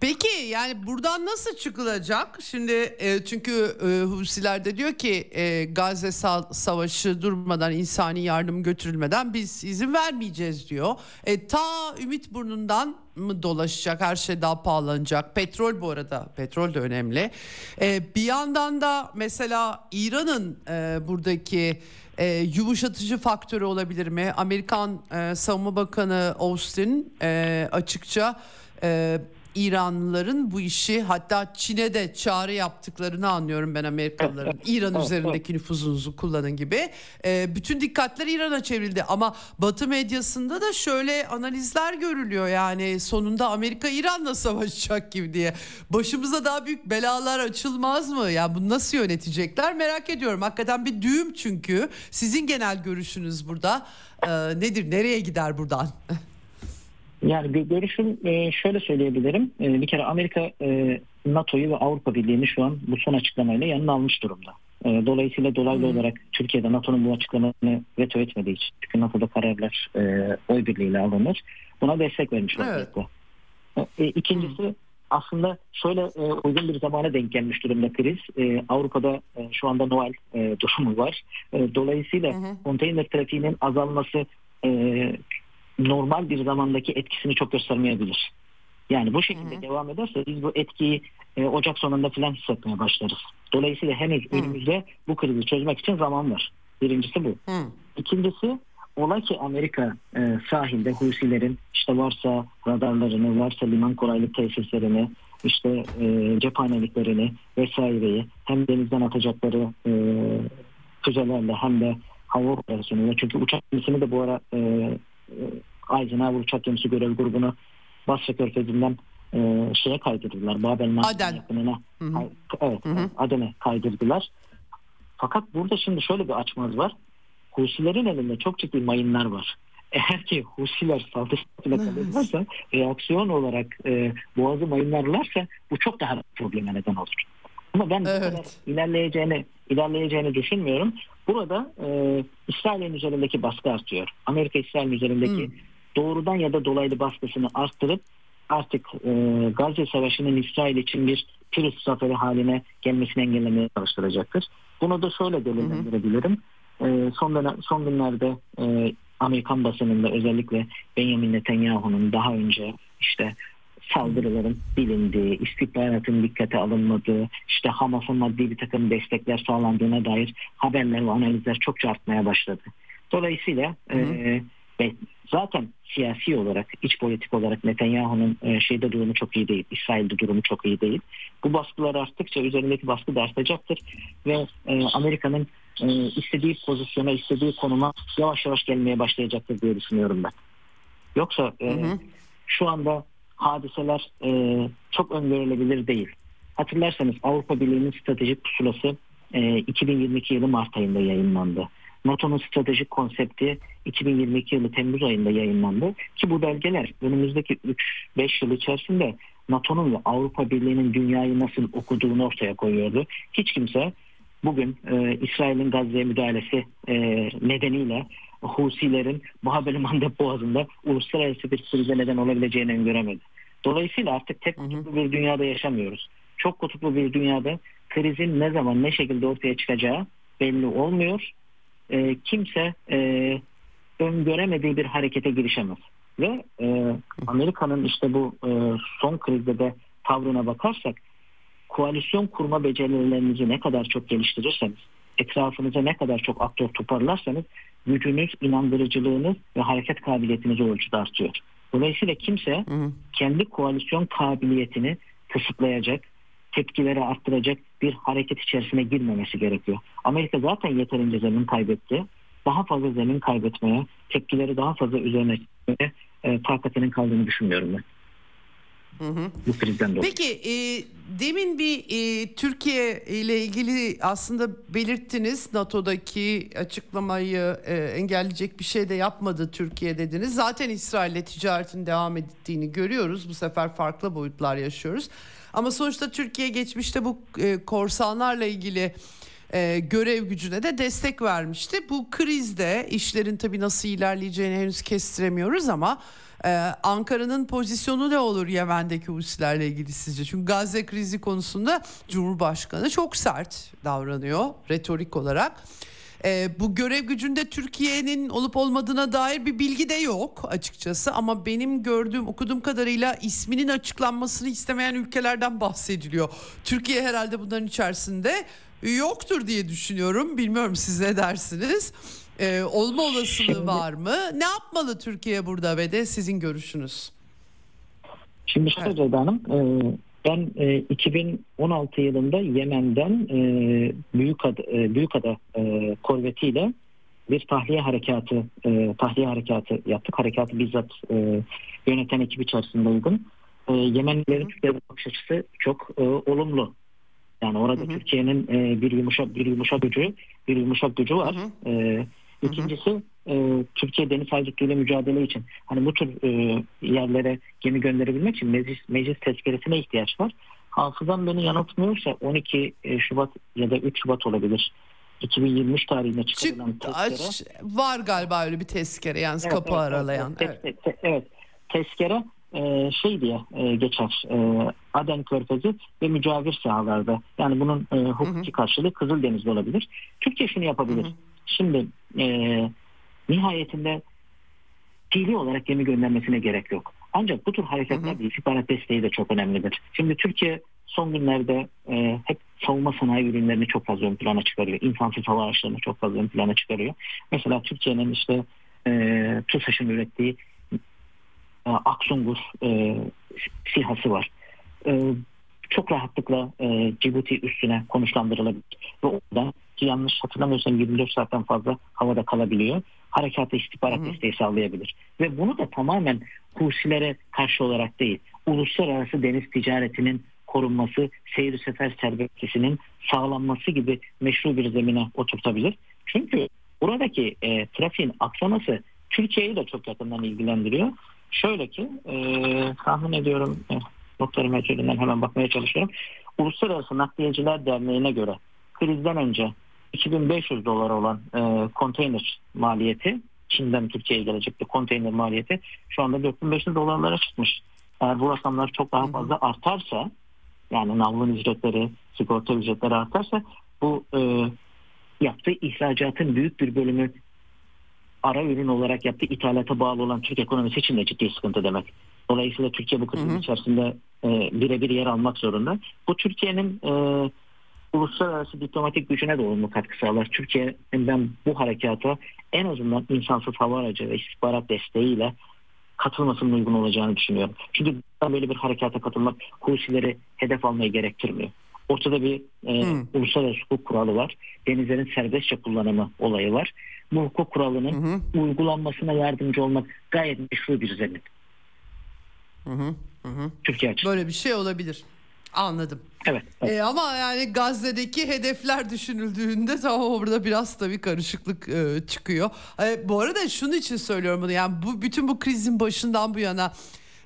peki yani buradan nasıl çıkılacak? Şimdi e, çünkü e, Husiler de diyor ki e, Gazze savaşı durmadan insani yardım götürülmeden biz izin vermeyeceğiz diyor. E, ta Ümit Burnu'ndan mı dolaşacak? Her şey daha pahalanacak. Petrol bu arada. Petrol de önemli. Ee, bir yandan da mesela İran'ın e, buradaki e, yumuşatıcı faktörü olabilir mi? Amerikan e, Savunma Bakanı Austin e, açıkça e, İranlıların bu işi hatta Çin'e de çağrı yaptıklarını anlıyorum ben Amerikalıların. İran üzerindeki nüfuzunuzu kullanın gibi. E, bütün dikkatler İran'a çevrildi ama Batı medyasında da şöyle analizler görülüyor yani sonunda Amerika İran'la savaşacak gibi diye. Başımıza daha büyük belalar açılmaz mı? Ya yani bunu nasıl yönetecekler merak ediyorum. Hakikaten bir düğüm çünkü. Sizin genel görüşünüz burada e, nedir? Nereye gider buradan? Yani bir görüşüm e, şöyle söyleyebilirim. E, bir kere Amerika e, NATO'yu ve Avrupa Birliği'ni şu an bu son açıklamayla yanına almış durumda. Dolayısıyla dolaylı hmm. olarak Türkiye'de NATO'nun bu açıklamasını veto etmediği için çünkü NATO'da kararlar oy birliğiyle alınır. Buna destek vermiş vaziyette. Evet. İkincisi hmm. aslında şöyle uygun bir zamana denk gelmiş durumda kriz. Avrupa'da şu anda Noel durumu var. Dolayısıyla konteyner trafiğinin azalması normal bir zamandaki etkisini çok göstermeyebilir. Yani bu şekilde Hı-hı. devam ederse biz bu etkiyi e, Ocak sonunda falan hissetmeye başlarız. Dolayısıyla henüz Hı-hı. önümüzde bu krizi çözmek için zaman var. Birincisi bu. Hı-hı. İkincisi ola ki Amerika e, sahilde Husilerin işte varsa radarlarını, varsa liman kolaylık tesislerini, işte e, cephaneliklerini vesaireyi hem denizden atacakları e, füzelerle hem de hava operasyonuyla çünkü uçak gemisini de bu ara e, Eisenhower uçak gemisi görev grubunu Basra Körfezi'nden e, şeye kaydırdılar. Babel Aden. yakınına. Hı hı. Evet, hı hı. Aden'e kaydırdılar. Fakat burada şimdi şöyle bir açmaz var. Husilerin elinde çok ciddi mayınlar var. Eğer ki Husiler saldırısıyla kalırlarsa reaksiyon olarak e, boğazı mayınlarlarsa bu çok daha probleme neden olur. Ama ben evet. bu kadar ilerleyeceğini ilerleyeceğini düşünmüyorum. Burada e, İsrail'in üzerindeki baskı artıyor. Amerika İsrail'in üzerindeki hmm. doğrudan ya da dolaylı baskısını arttırıp artık e, Gazze Savaşı'nın İsrail için bir Pürüz zaferi haline gelmesini engellemeye çalıştıracaktır. Bunu da şöyle delillendirebilirim. E, son, dönem, son günlerde e, Amerikan basınında özellikle Benjamin Netanyahu'nun daha önce işte saldırıların bilindiği, istihbaratın dikkate alınmadığı, işte Hamas'ın maddi bir takım destekler sağlandığına dair haberler ve analizler çokça artmaya başladı. Dolayısıyla e, zaten siyasi olarak, iç politik olarak Netanyahu'nun e, şeyde durumu çok iyi değil, İsrail'de durumu çok iyi değil. Bu baskılar arttıkça üzerindeki baskı da artacaktır ve e, Amerika'nın e, istediği pozisyona, istediği konuma yavaş yavaş gelmeye başlayacaktır diye düşünüyorum ben. Yoksa e, hı hı. şu anda hadiseler e, çok öngörülebilir değil. Hatırlarsanız Avrupa Birliği'nin stratejik pusulası e, 2022 yılı Mart ayında yayınlandı. NATO'nun stratejik konsepti 2022 yılı Temmuz ayında yayınlandı ki bu belgeler önümüzdeki 3-5 yıl içerisinde NATO'nun ve Avrupa Birliği'nin dünyayı nasıl okuduğunu ortaya koyuyordu. Hiç kimse bugün e, İsrail'in Gazze'ye müdahalesi e, nedeniyle Husilerin Muhabeli Mandeb Boğazı'nda uluslararası bir krize neden olabileceğini öngöremedi. Dolayısıyla artık tek kutuplu bir dünyada yaşamıyoruz. Çok kutuplu bir dünyada krizin ne zaman ne şekilde ortaya çıkacağı belli olmuyor. E, kimse e, öngöremediği bir harekete girişemez. Ve e, Amerika'nın işte bu e, son krizde de tavrına bakarsak koalisyon kurma becerilerinizi ne kadar çok geliştirirseniz, etrafınıza ne kadar çok aktör toparlarsanız gücünüz, inandırıcılığınız ve hareket kabiliyetiniz ölçüde artıyor. Dolayısıyla kimse hı hı. kendi koalisyon kabiliyetini kısıtlayacak, tepkileri arttıracak bir hareket içerisine girmemesi gerekiyor. Amerika zaten yeterince zemin kaybetti. Daha fazla zemin kaybetmeye, tepkileri daha fazla üzerine e, takatinin kaldığını düşünmüyorum ben. Hı hı. Bu krizden dolayı. Peki e, demin bir e, Türkiye ile ilgili aslında belirttiniz NATO'daki açıklamayı e, engelleyecek bir şey de yapmadı Türkiye dediniz. Zaten İsrail ile ticaretin devam ettiğini görüyoruz. Bu sefer farklı boyutlar yaşıyoruz. Ama sonuçta Türkiye geçmişte bu e, korsanlarla ilgili e, görev gücüne de destek vermişti. Bu krizde işlerin tabii nasıl ilerleyeceğini henüz kestiremiyoruz ama ee, Ankara'nın pozisyonu ne olur Yemen'deki Husilerle ilgili sizce? Çünkü Gazze krizi konusunda Cumhurbaşkanı çok sert davranıyor retorik olarak. E, bu görev gücünde Türkiye'nin olup olmadığına dair bir bilgi de yok açıkçası ama benim gördüğüm okuduğum kadarıyla isminin açıklanmasını istemeyen ülkelerden bahsediliyor. Türkiye herhalde bunların içerisinde yoktur diye düşünüyorum. Bilmiyorum siz ne dersiniz? Ee, olma olasılığı Şimdi, var mı? Ne yapmalı Türkiye burada ve de sizin görüşünüz? Şimdi şöyle evet. Hanım, e, ben e, 2016 yılında Yemen'den e, Büyükada, e, Büyükada e, korvetiyle bir tahliye harekatı e, tahliye harekatı yaptık. Harekatı bizzat e, yöneten ekip içerisindeydim. E, Yemenlilerin Türkiye'de bakış açısı çok e, olumlu. Yani orada Türkiye'nin e, bir yumuşak bir yumuşak gücü bir yumuşak gücü var. Hı hı. E, İkincisi e, Türkiye deniz havcılığı mücadele için hani bu tür e, yerlere gemi gönderebilmek için meclis, meclis tezkeresine ihtiyaç var. Hafızam beni yanıltmıyorsa 12 e, Şubat ya da 3 Şubat olabilir. 2023 tarihinde çıkarılan Çık, tezkere. Var galiba öyle bir tezkere yani evet, kapı evet, aralayan. Evet, evet. Evet. Tezkere e, şey diye e, geçer. E, Aden Körfezi ve mücavir sahalarda. Yani bunun e, hukuki hı hı. karşılığı Kızıldeniz'de olabilir. Türkiye şunu yapabilir. Hı hı. Şimdi e, nihayetinde fiili olarak gemi göndermesine gerek yok. Ancak bu tür hareketlerde istihbarat desteği de çok önemlidir. Şimdi Türkiye son günlerde e, hep savunma sanayi ürünlerini çok fazla ön plana çıkarıyor. İnsansız hava araçlarını çok fazla ön plana çıkarıyor. Mesela Türkiye'nin işte e, TUSAŞ'ın ürettiği Aksungur e, SİHA'sı var. E, çok rahatlıkla e, Cibuti üstüne konuşlandırılabilir. Ve orada ki yanlış hatırlamıyorsam 24 saatten fazla havada kalabiliyor. Harekata istihbarat desteği sağlayabilir. Ve bunu da tamamen Husilere karşı olarak değil, uluslararası deniz ticaretinin korunması, seyir sefer serbestlisinin sağlanması gibi meşru bir zemine oturtabilir. Çünkü buradaki e, trafiğin aksaması Türkiye'yi de çok yakından ilgilendiriyor. Şöyle ki e, tahmin ediyorum e, notlarım hemen bakmaya çalışıyorum. Uluslararası Nakliyeciler Derneği'ne göre krizden önce 2500 dolar olan e, konteyner maliyeti Çin'den Türkiye'ye gelecek bir konteyner maliyeti şu anda 4500 dolarlara çıkmış. Eğer bu rakamlar çok daha fazla artarsa yani navlun ücretleri, sigorta ücretleri artarsa bu e, yaptığı ihracatın büyük bir bölümü ara ürün olarak yaptığı ithalata bağlı olan Türk ekonomisi için de ciddi sıkıntı demek. Dolayısıyla Türkiye bu krizin içerisinde e, birebir yer almak zorunda. Bu Türkiye'nin e, uluslararası diplomatik gücüne de olumlu katkı sağlar. Türkiye'nin bu harekata en azından insansız hava aracı ve istihbarat desteğiyle katılmasının uygun olacağını düşünüyorum. Çünkü böyle bir harekata katılmak Husileri hedef almayı gerektirmiyor. Ortada bir e, hmm. uluslararası hukuk kuralı var. Denizlerin serbestçe kullanımı olayı var. Bu hukuk kuralının hmm. uygulanmasına yardımcı olmak gayet meşru bir zemin. Hı Türkiye açısından. Böyle bir şey olabilir. Anladım. Evet. evet. Ee, ama yani Gazze'deki hedefler düşünüldüğünde tamam orada biraz tabii karışıklık e, çıkıyor. E, bu arada şunun için söylüyorum bunu yani bu bütün bu krizin başından bu yana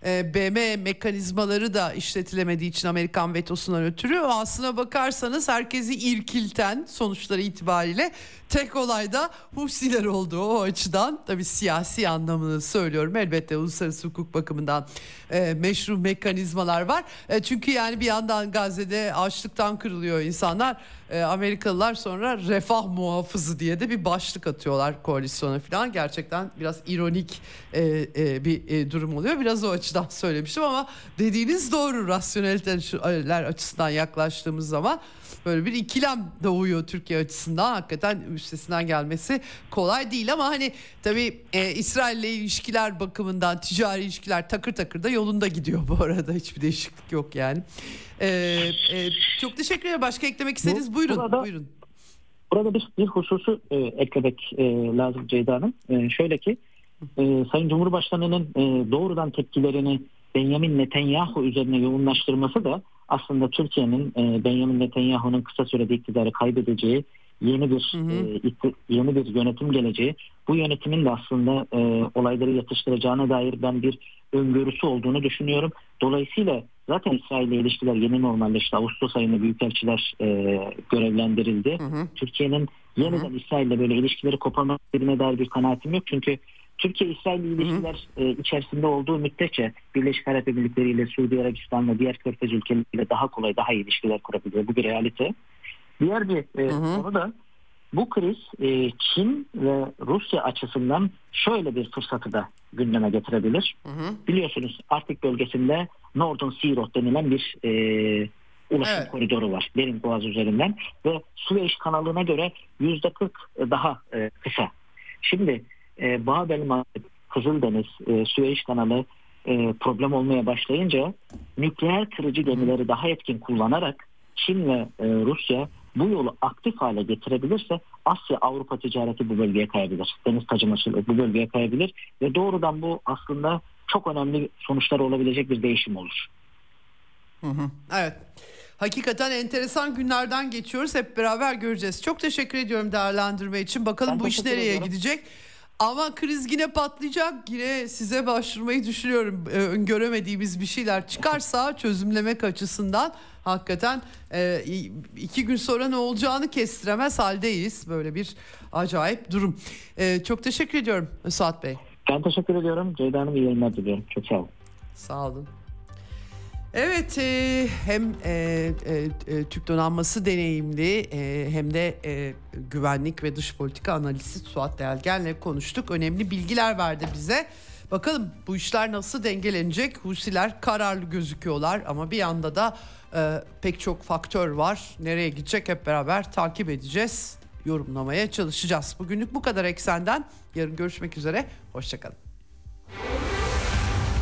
e, BM mekanizmaları da işletilemediği için Amerikan vetosundan ötürü. Aslına bakarsanız herkesi irkilten sonuçları itibariyle tek olayda Husiler oldu. O açıdan tabii siyasi anlamını söylüyorum. Elbette uluslararası hukuk bakımından e, meşru mekanizmalar var. E, çünkü yani bir yandan Gazze'de açlıktan kırılıyor insanlar. E, Amerikalılar sonra refah muhafızı diye de bir başlık atıyorlar koalisyona falan. Gerçekten biraz ironik e, e, bir e, durum oluyor. Biraz o açıdan söylemiştim ama dediğiniz doğru. Rasyoneliteler açısından yaklaştığımız zaman böyle bir ikilem doğuyor Türkiye açısından. Hakikaten üstesinden gelmesi kolay değil ama hani tabii e, İsrail ile ilişkiler bakımından ticari ilişkiler takır takır da yolunda gidiyor bu arada. Hiçbir değişiklik yok yani. E, e, çok teşekkür ederim. Başka eklemek istediğiniz buyurun. Burada, buyurun. Burada bir, bir hususu e, eklemek e, lazım Ceyda Hanım. E, şöyle ki e, Sayın Cumhurbaşkanı'nın e, doğrudan tepkilerini Benjamin Netanyahu üzerine yoğunlaştırması da aslında Türkiye'nin e, Benjamin Netanyahu'nun kısa sürede iktidarı kaybedeceği yeni bir hı hı. E, yeni bir yönetim geleceği. Bu yönetimin de aslında e, olayları yatıştıracağına dair ben bir öngörüsü olduğunu düşünüyorum. Dolayısıyla zaten İsrail ile ilişkiler yeni normalleşti. Ağustos ayında büyükelçiler e, görevlendirildi. Türkiye'nin yeniden İsrail ile böyle ilişkileri koparmak istediğine dair bir kanaatim yok. Çünkü Türkiye-İsrail ilişkiler e, içerisinde olduğu müddetçe Birleşik Arap Emirlikleri ile Suudi Arabistan'la diğer körfez ülkeleriyle daha kolay daha iyi ilişkiler kurabiliyor. Bu bir realite. Diğer bir e, konu da bu kriz e, Çin ve Rusya açısından şöyle bir fırsatı da gündeme getirebilir. Hı hı. Biliyorsunuz Arktik bölgesinde Northern Sea Road denilen bir e, ulaşım evet. koridoru var. Bering Boğazı üzerinden ve Süveyş kanalına göre yüzde 40 daha e, kısa. Şimdi e, Babel Kızıldeniz, e, Süveyş kanalı e, problem olmaya başlayınca nükleer kırıcı gemileri daha etkin kullanarak Çin ve e, Rusya bu yolu aktif hale getirebilirse Asya-Avrupa ticareti bu bölgeye kayabilir. Deniz taşıması bu bölgeye kayabilir ve doğrudan bu aslında çok önemli sonuçlar olabilecek bir değişim olur. Hı hı. Evet. Hakikaten enteresan günlerden geçiyoruz. Hep beraber göreceğiz. Çok teşekkür ediyorum değerlendirme için. Bakalım ben bu iş nereye ediyorum. gidecek. Ama kriz yine patlayacak. Yine size başvurmayı düşünüyorum. Öngöremediğimiz bir şeyler çıkarsa çözümlemek açısından hakikaten e, iki gün sonra ne olacağını kestiremez haldeyiz. Böyle bir acayip durum. E, çok teşekkür ediyorum Suat Bey. Ben teşekkür ediyorum. Ceyda Hanım iyi yayınlar diliyorum. Çok sağ olun. Sağ olun. Evet e, hem e, e, e, Türk donanması deneyimli e, hem de e, güvenlik ve dış politika analisti Suat Delgen'le konuştuk. Önemli bilgiler verdi bize. Bakalım bu işler nasıl dengelenecek? Husiler kararlı gözüküyorlar ama bir yanda da e, pek çok faktör var. Nereye gidecek hep beraber takip edeceğiz. Yorumlamaya çalışacağız. Bugünlük bu kadar eksenden. Yarın görüşmek üzere. Hoşçakalın.